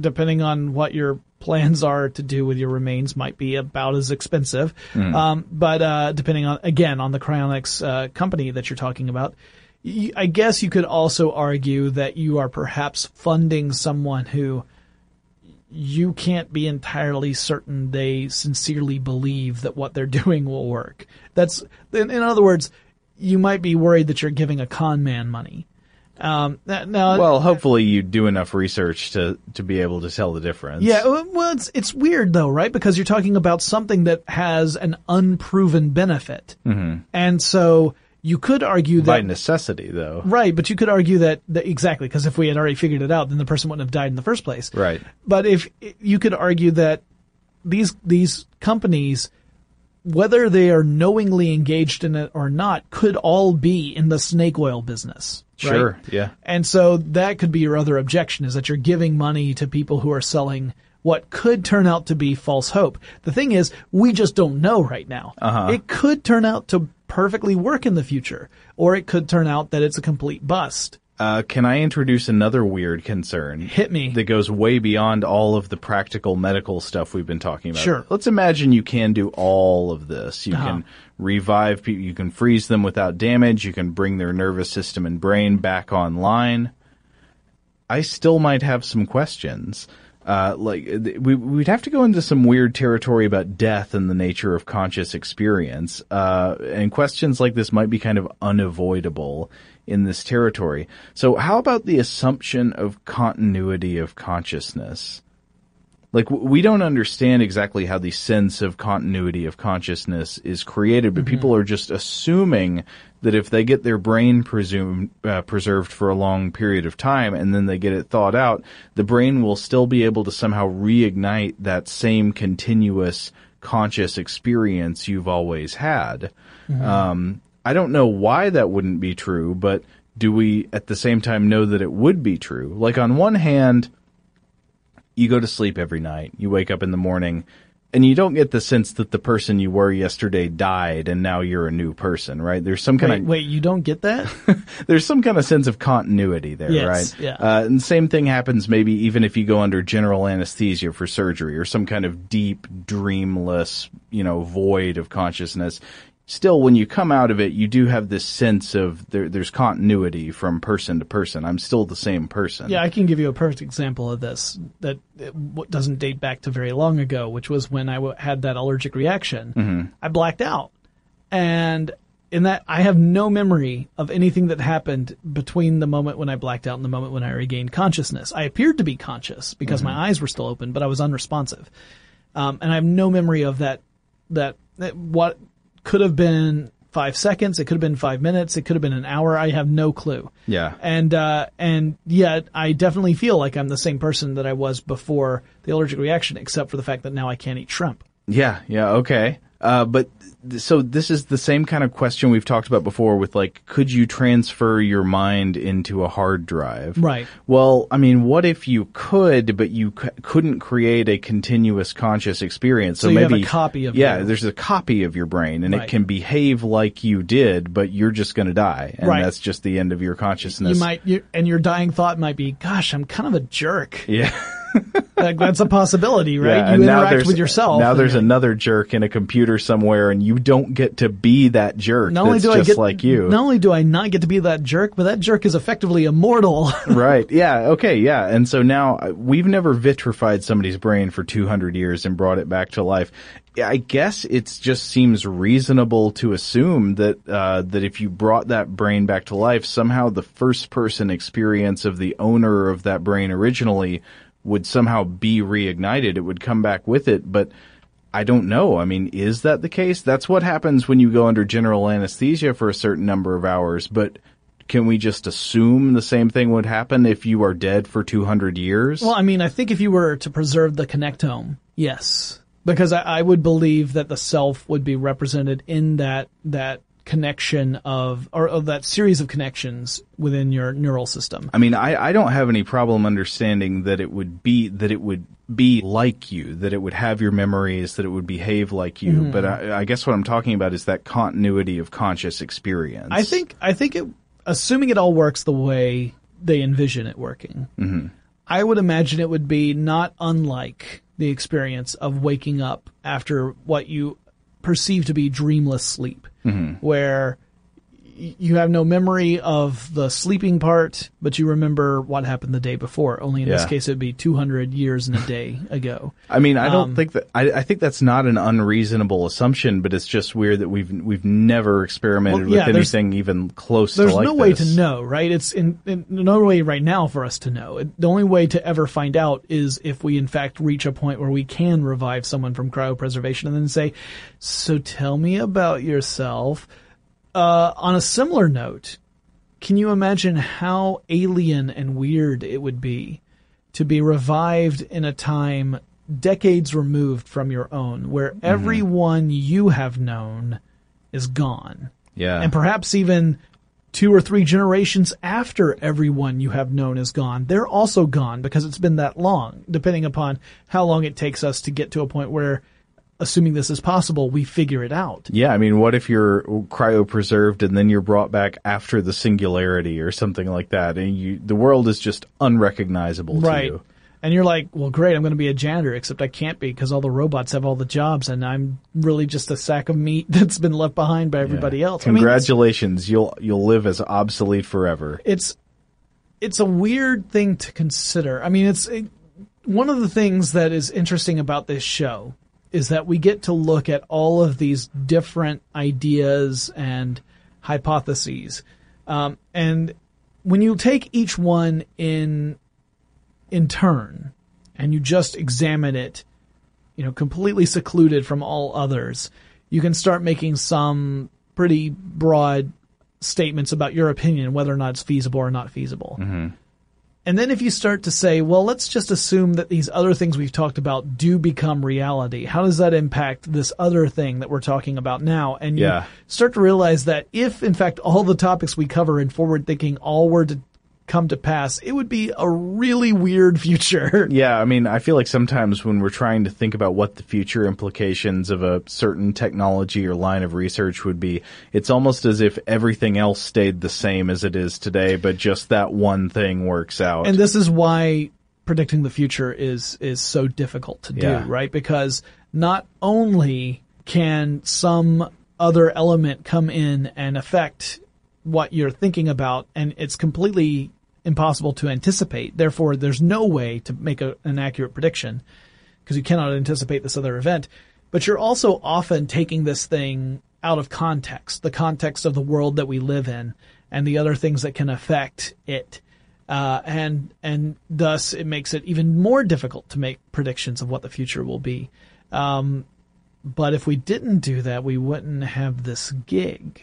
depending on what your plans are to do with your remains, might be about as expensive. Um, but uh, depending on again on the cryonics uh, company that you're talking about, y- I guess you could also argue that you are perhaps funding someone who you can't be entirely certain they sincerely believe that what they're doing will work. That's in, in other words, you might be worried that you're giving a con man money. Um, that- now, Well, hopefully you do enough research to to be able to tell the difference. yeah, well, it's it's weird though, right? Because you're talking about something that has an unproven benefit, mm-hmm. and so you could argue that By necessity, though. right, but you could argue that, that exactly because if we had already figured it out, then the person wouldn't have died in the first place, Right. But if you could argue that these these companies, whether they are knowingly engaged in it or not, could all be in the snake oil business. Right? Sure. Yeah. And so that could be your other objection is that you're giving money to people who are selling what could turn out to be false hope. The thing is, we just don't know right now. Uh-huh. It could turn out to perfectly work in the future, or it could turn out that it's a complete bust. Uh, can I introduce another weird concern? Hit me. That goes way beyond all of the practical medical stuff we've been talking about. Sure. Let's imagine you can do all of this. You Uh-huh. can revive people, you can freeze them without damage, you can bring their nervous system and brain back online. I still might have some questions. Uh, like we, we'd have to go into some weird territory about death and the nature of conscious experience. Uh, and questions like this might be kind of unavoidable in this territory. So how about the assumption of continuity of consciousness? Like we don't understand exactly how the sense of continuity of consciousness is created, but people are just assuming that if they get their brain presumed uh, preserved for a long period of time and then they get it thawed out, the brain will still be able to somehow reignite that same continuous conscious experience you've always had. Um, I don't know why that wouldn't be true, but do we at the same time know that it would be true? Like on one hand, you go to sleep every night, you wake up in the morning, and you don't get the sense that the person you were yesterday died and now you're a new person, right? There's some kind Wait, of wait, you don't get that? there's some kind of sense of continuity there, Yes, right? yeah. Uh, and the same thing happens maybe even if you go under general anesthesia for surgery or some kind of deep, dreamless, you know, void of consciousness. Still, when you come out of it, you do have this sense of there, there's continuity from person to person. I'm still the same person. Yeah, I can give you a perfect example of this that doesn't date back to very long ago, which was when I w- had that allergic reaction. I blacked out. And in that, I have no memory of anything that happened between the moment when I blacked out and the moment when I regained consciousness. I appeared to be conscious because my eyes were still open, but I was unresponsive. Um, and I have no memory of that, that, that what could have been five seconds, it could have been five minutes, it could have been an hour. I have no clue. Yeah. And uh, and yet I definitely feel like I'm the same person that I was before the allergic reaction, except for the fact that now I can't eat shrimp. Yeah, yeah, okay. Uh, but th- so this is the same kind of question we've talked about before with like, could you transfer your mind into a hard drive? Right. Well, I mean, what if you could, but you c- couldn't create a continuous conscious experience? So, So you have maybe a copy of yeah, you. there's a copy of your brain, and Right. it can behave like you did, but you're just going to die, and Right. that's just the end of your consciousness. You might, you, and your dying thought might be, "Gosh, I'm kind of a jerk." yeah. Like, that's a possibility, right? Yeah, you interact with yourself. Now there's another jerk in a computer somewhere, and you don't get to be that jerk. Not only do I get like you. not only do I not get to be that jerk, but that jerk is effectively immortal. right. Yeah. Okay. Yeah. And so now uh, we've never vitrified somebody's brain for 200 years and brought it back to life. I guess it just seems reasonable to assume that uh, that if you brought that brain back to life, somehow the first person experience of the owner of that brain originally would somehow be reignited. It would come back with it, but I don't know. I mean, is that the case? That's what happens when you go under general anesthesia for a certain number of hours, but can we just assume the same thing would happen if you are dead for 200 years? Well, I mean, I think if you were to preserve the connectome, yes, because I, I would believe that the self would be represented in that that connection of or of that series of connections within your neural system. I mean, I, I don't have any problem understanding that it would be, that it would be like you, that it would have your memories, that it would behave like you. Mm-hmm. But I, I guess what I'm talking about is that continuity of conscious experience. I think I think it, assuming it all works the way they envision it working, I would imagine it would be not unlike the experience of waking up after what you perceive to be dreamless sleep, where y- you have no memory of the sleeping part, but you remember what happened the day before. Only in this case, it would be 200 years and a day ago. I mean, I don't Um, think that. I, I think that's not an unreasonable assumption, but it's just weird that we've we've never experimented Well, yeah, with anything even close There's to like no way to know, right? It's in, in no way right now for us to know. It, the only way to ever find out is if we in fact reach a point where we can revive someone from cryopreservation and then say, "So tell me about yourself." Uh, on a similar note, can you imagine how alien and weird it would be to be revived in a time decades removed from your own, where Mm-hmm. everyone you have known is gone? Yeah, and perhaps even two or three generations after everyone you have known is gone, they're also gone because it's been that long, depending upon how long it takes us to get to a point where, assuming this is possible, we figure it out. Yeah, I mean, what if you're cryopreserved and then you're brought back after the singularity or something like that, and you the world is just unrecognizable to Right. you? And you're like, well, great, I'm going to be a janitor, except I can't be because all the robots have all the jobs and I'm really just a sack of meat that's been left behind by everybody else. I mean, Congratulations, you'll you'll live as obsolete forever. it's it's a weird thing to consider. I mean, it's it, one of the things that is interesting about this show is that we get to look at all of these different ideas and hypotheses, um, and when you take each one in in turn and you just examine it, you know, completely secluded from all others, you can start making some pretty broad statements about your opinion, whether or not it's feasible or not feasible. And then if you start to say, well, let's just assume that these other things we've talked about do become reality. How does that impact this other thing that we're talking about now? And you Yeah. start to realize that if in fact all the topics we cover in forward thinking all were to come to pass, it would be a really weird future. Yeah, I mean, I feel like sometimes when we're trying to think about what the future implications of a certain technology or line of research would be, it's almost as if everything else stayed the same as it is today, but just that one thing works out. And this is why predicting the future is is so difficult to do, Yeah. right? Because not only can some other element come in and affect what you're thinking about, and it's completely impossible to anticipate. Therefore, there's no way to make a, an accurate prediction because you cannot anticipate this other event. But you're also often taking this thing out of context, the context of the world that we live in, and the other things that can affect it. Uh, and and thus it makes it even more difficult to make predictions of what the future will be. Um, but if we didn't do that, we wouldn't have this gig.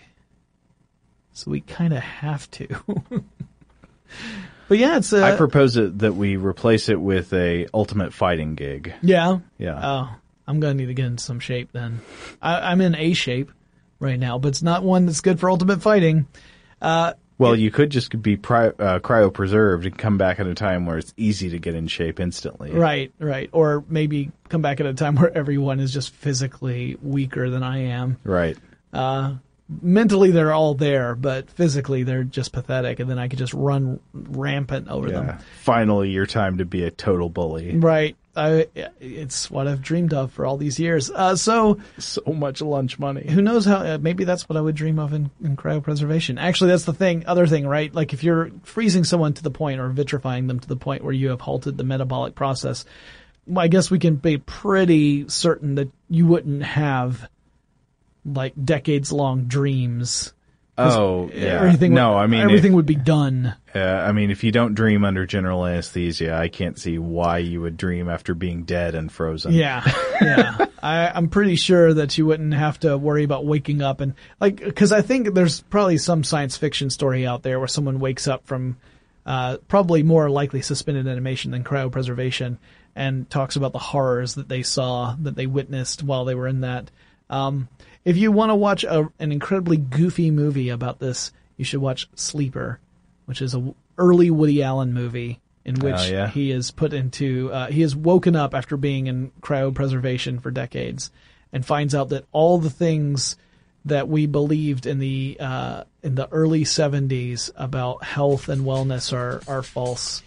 So we kind of have to. but yeah, it's uh, I propose it, that we replace it with a ultimate fighting gig. yeah, Yeah. Oh, I'm gonna need to get in some shape then. I, I'm in A shape right now, but it's not one that's good for ultimate fighting. Well, you could just be pri- uh, cryopreserved and come back at a time where it's easy to get in shape instantly. Right, right. Or maybe come back at a time where everyone is just physically weaker than I am. Right. But mentally they're all there, but physically they're just pathetic, and then I could just run rampant over Yeah. them. Finally, your time to be a total bully. Right. I, it's what I've dreamed of for all these years. Uh, so So much lunch money. who knows how? Uh, maybe that's what I would dream of in, in cryopreservation. Actually, that's the thing. Other thing, right? Like if you're freezing someone to the point or vitrifying them to the point where you have halted the metabolic process, I guess we can be pretty certain that you wouldn't have like decades long dreams. Oh, yeah. Everything no, would, I mean, everything if, would be done. uh, I mean, if you don't dream under general anesthesia, I can't see why you would dream after being dead and frozen. Yeah, yeah. I, I'm pretty sure that you wouldn't have to worry about waking up and like because I think there's probably some science fiction story out there where someone wakes up from uh, probably more likely suspended animation than cryopreservation and talks about the horrors that they saw that they witnessed while they were in that. Um, if you want to watch a, an incredibly goofy movie about this, you should watch Sleeper, which is a early Woody Allen movie in which Oh, yeah? he is put into uh, he is woken up after being in cryopreservation for decades and finds out that all the things that we believed in the uh, in the early 70s about health and wellness are are false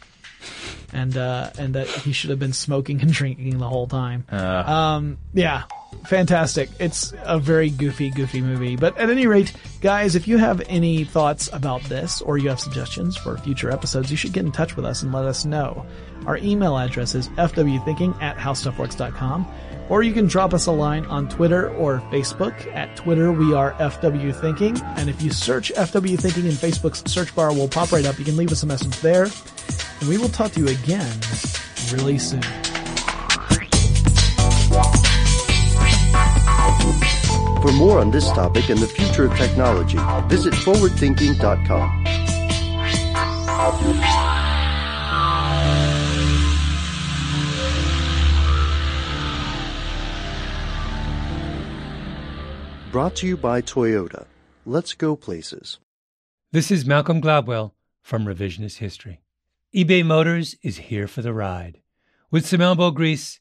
and uh, and that he should have been smoking and drinking the whole time. Um, yeah, fantastic. It's a very goofy, goofy movie. But at any rate, guys, if you have any thoughts about this or you have suggestions for future episodes, you should get in touch with us and let us know. Our email address is fwthinking at howstuffworks.com. Or you can drop us a line on Twitter or Facebook. At Twitter, we are FW Thinking. And if you search FW Thinking in Facebook's search bar, will pop right up. You can leave us a message there. And we will talk to you again really soon. For more on this topic and the future of technology, visit forwardthinking.com. Brought to you by Toyota. Let's go places. This is Malcolm Gladwell from Revisionist History. eBay Motors is here for the ride. With some elbow grease,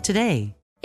today.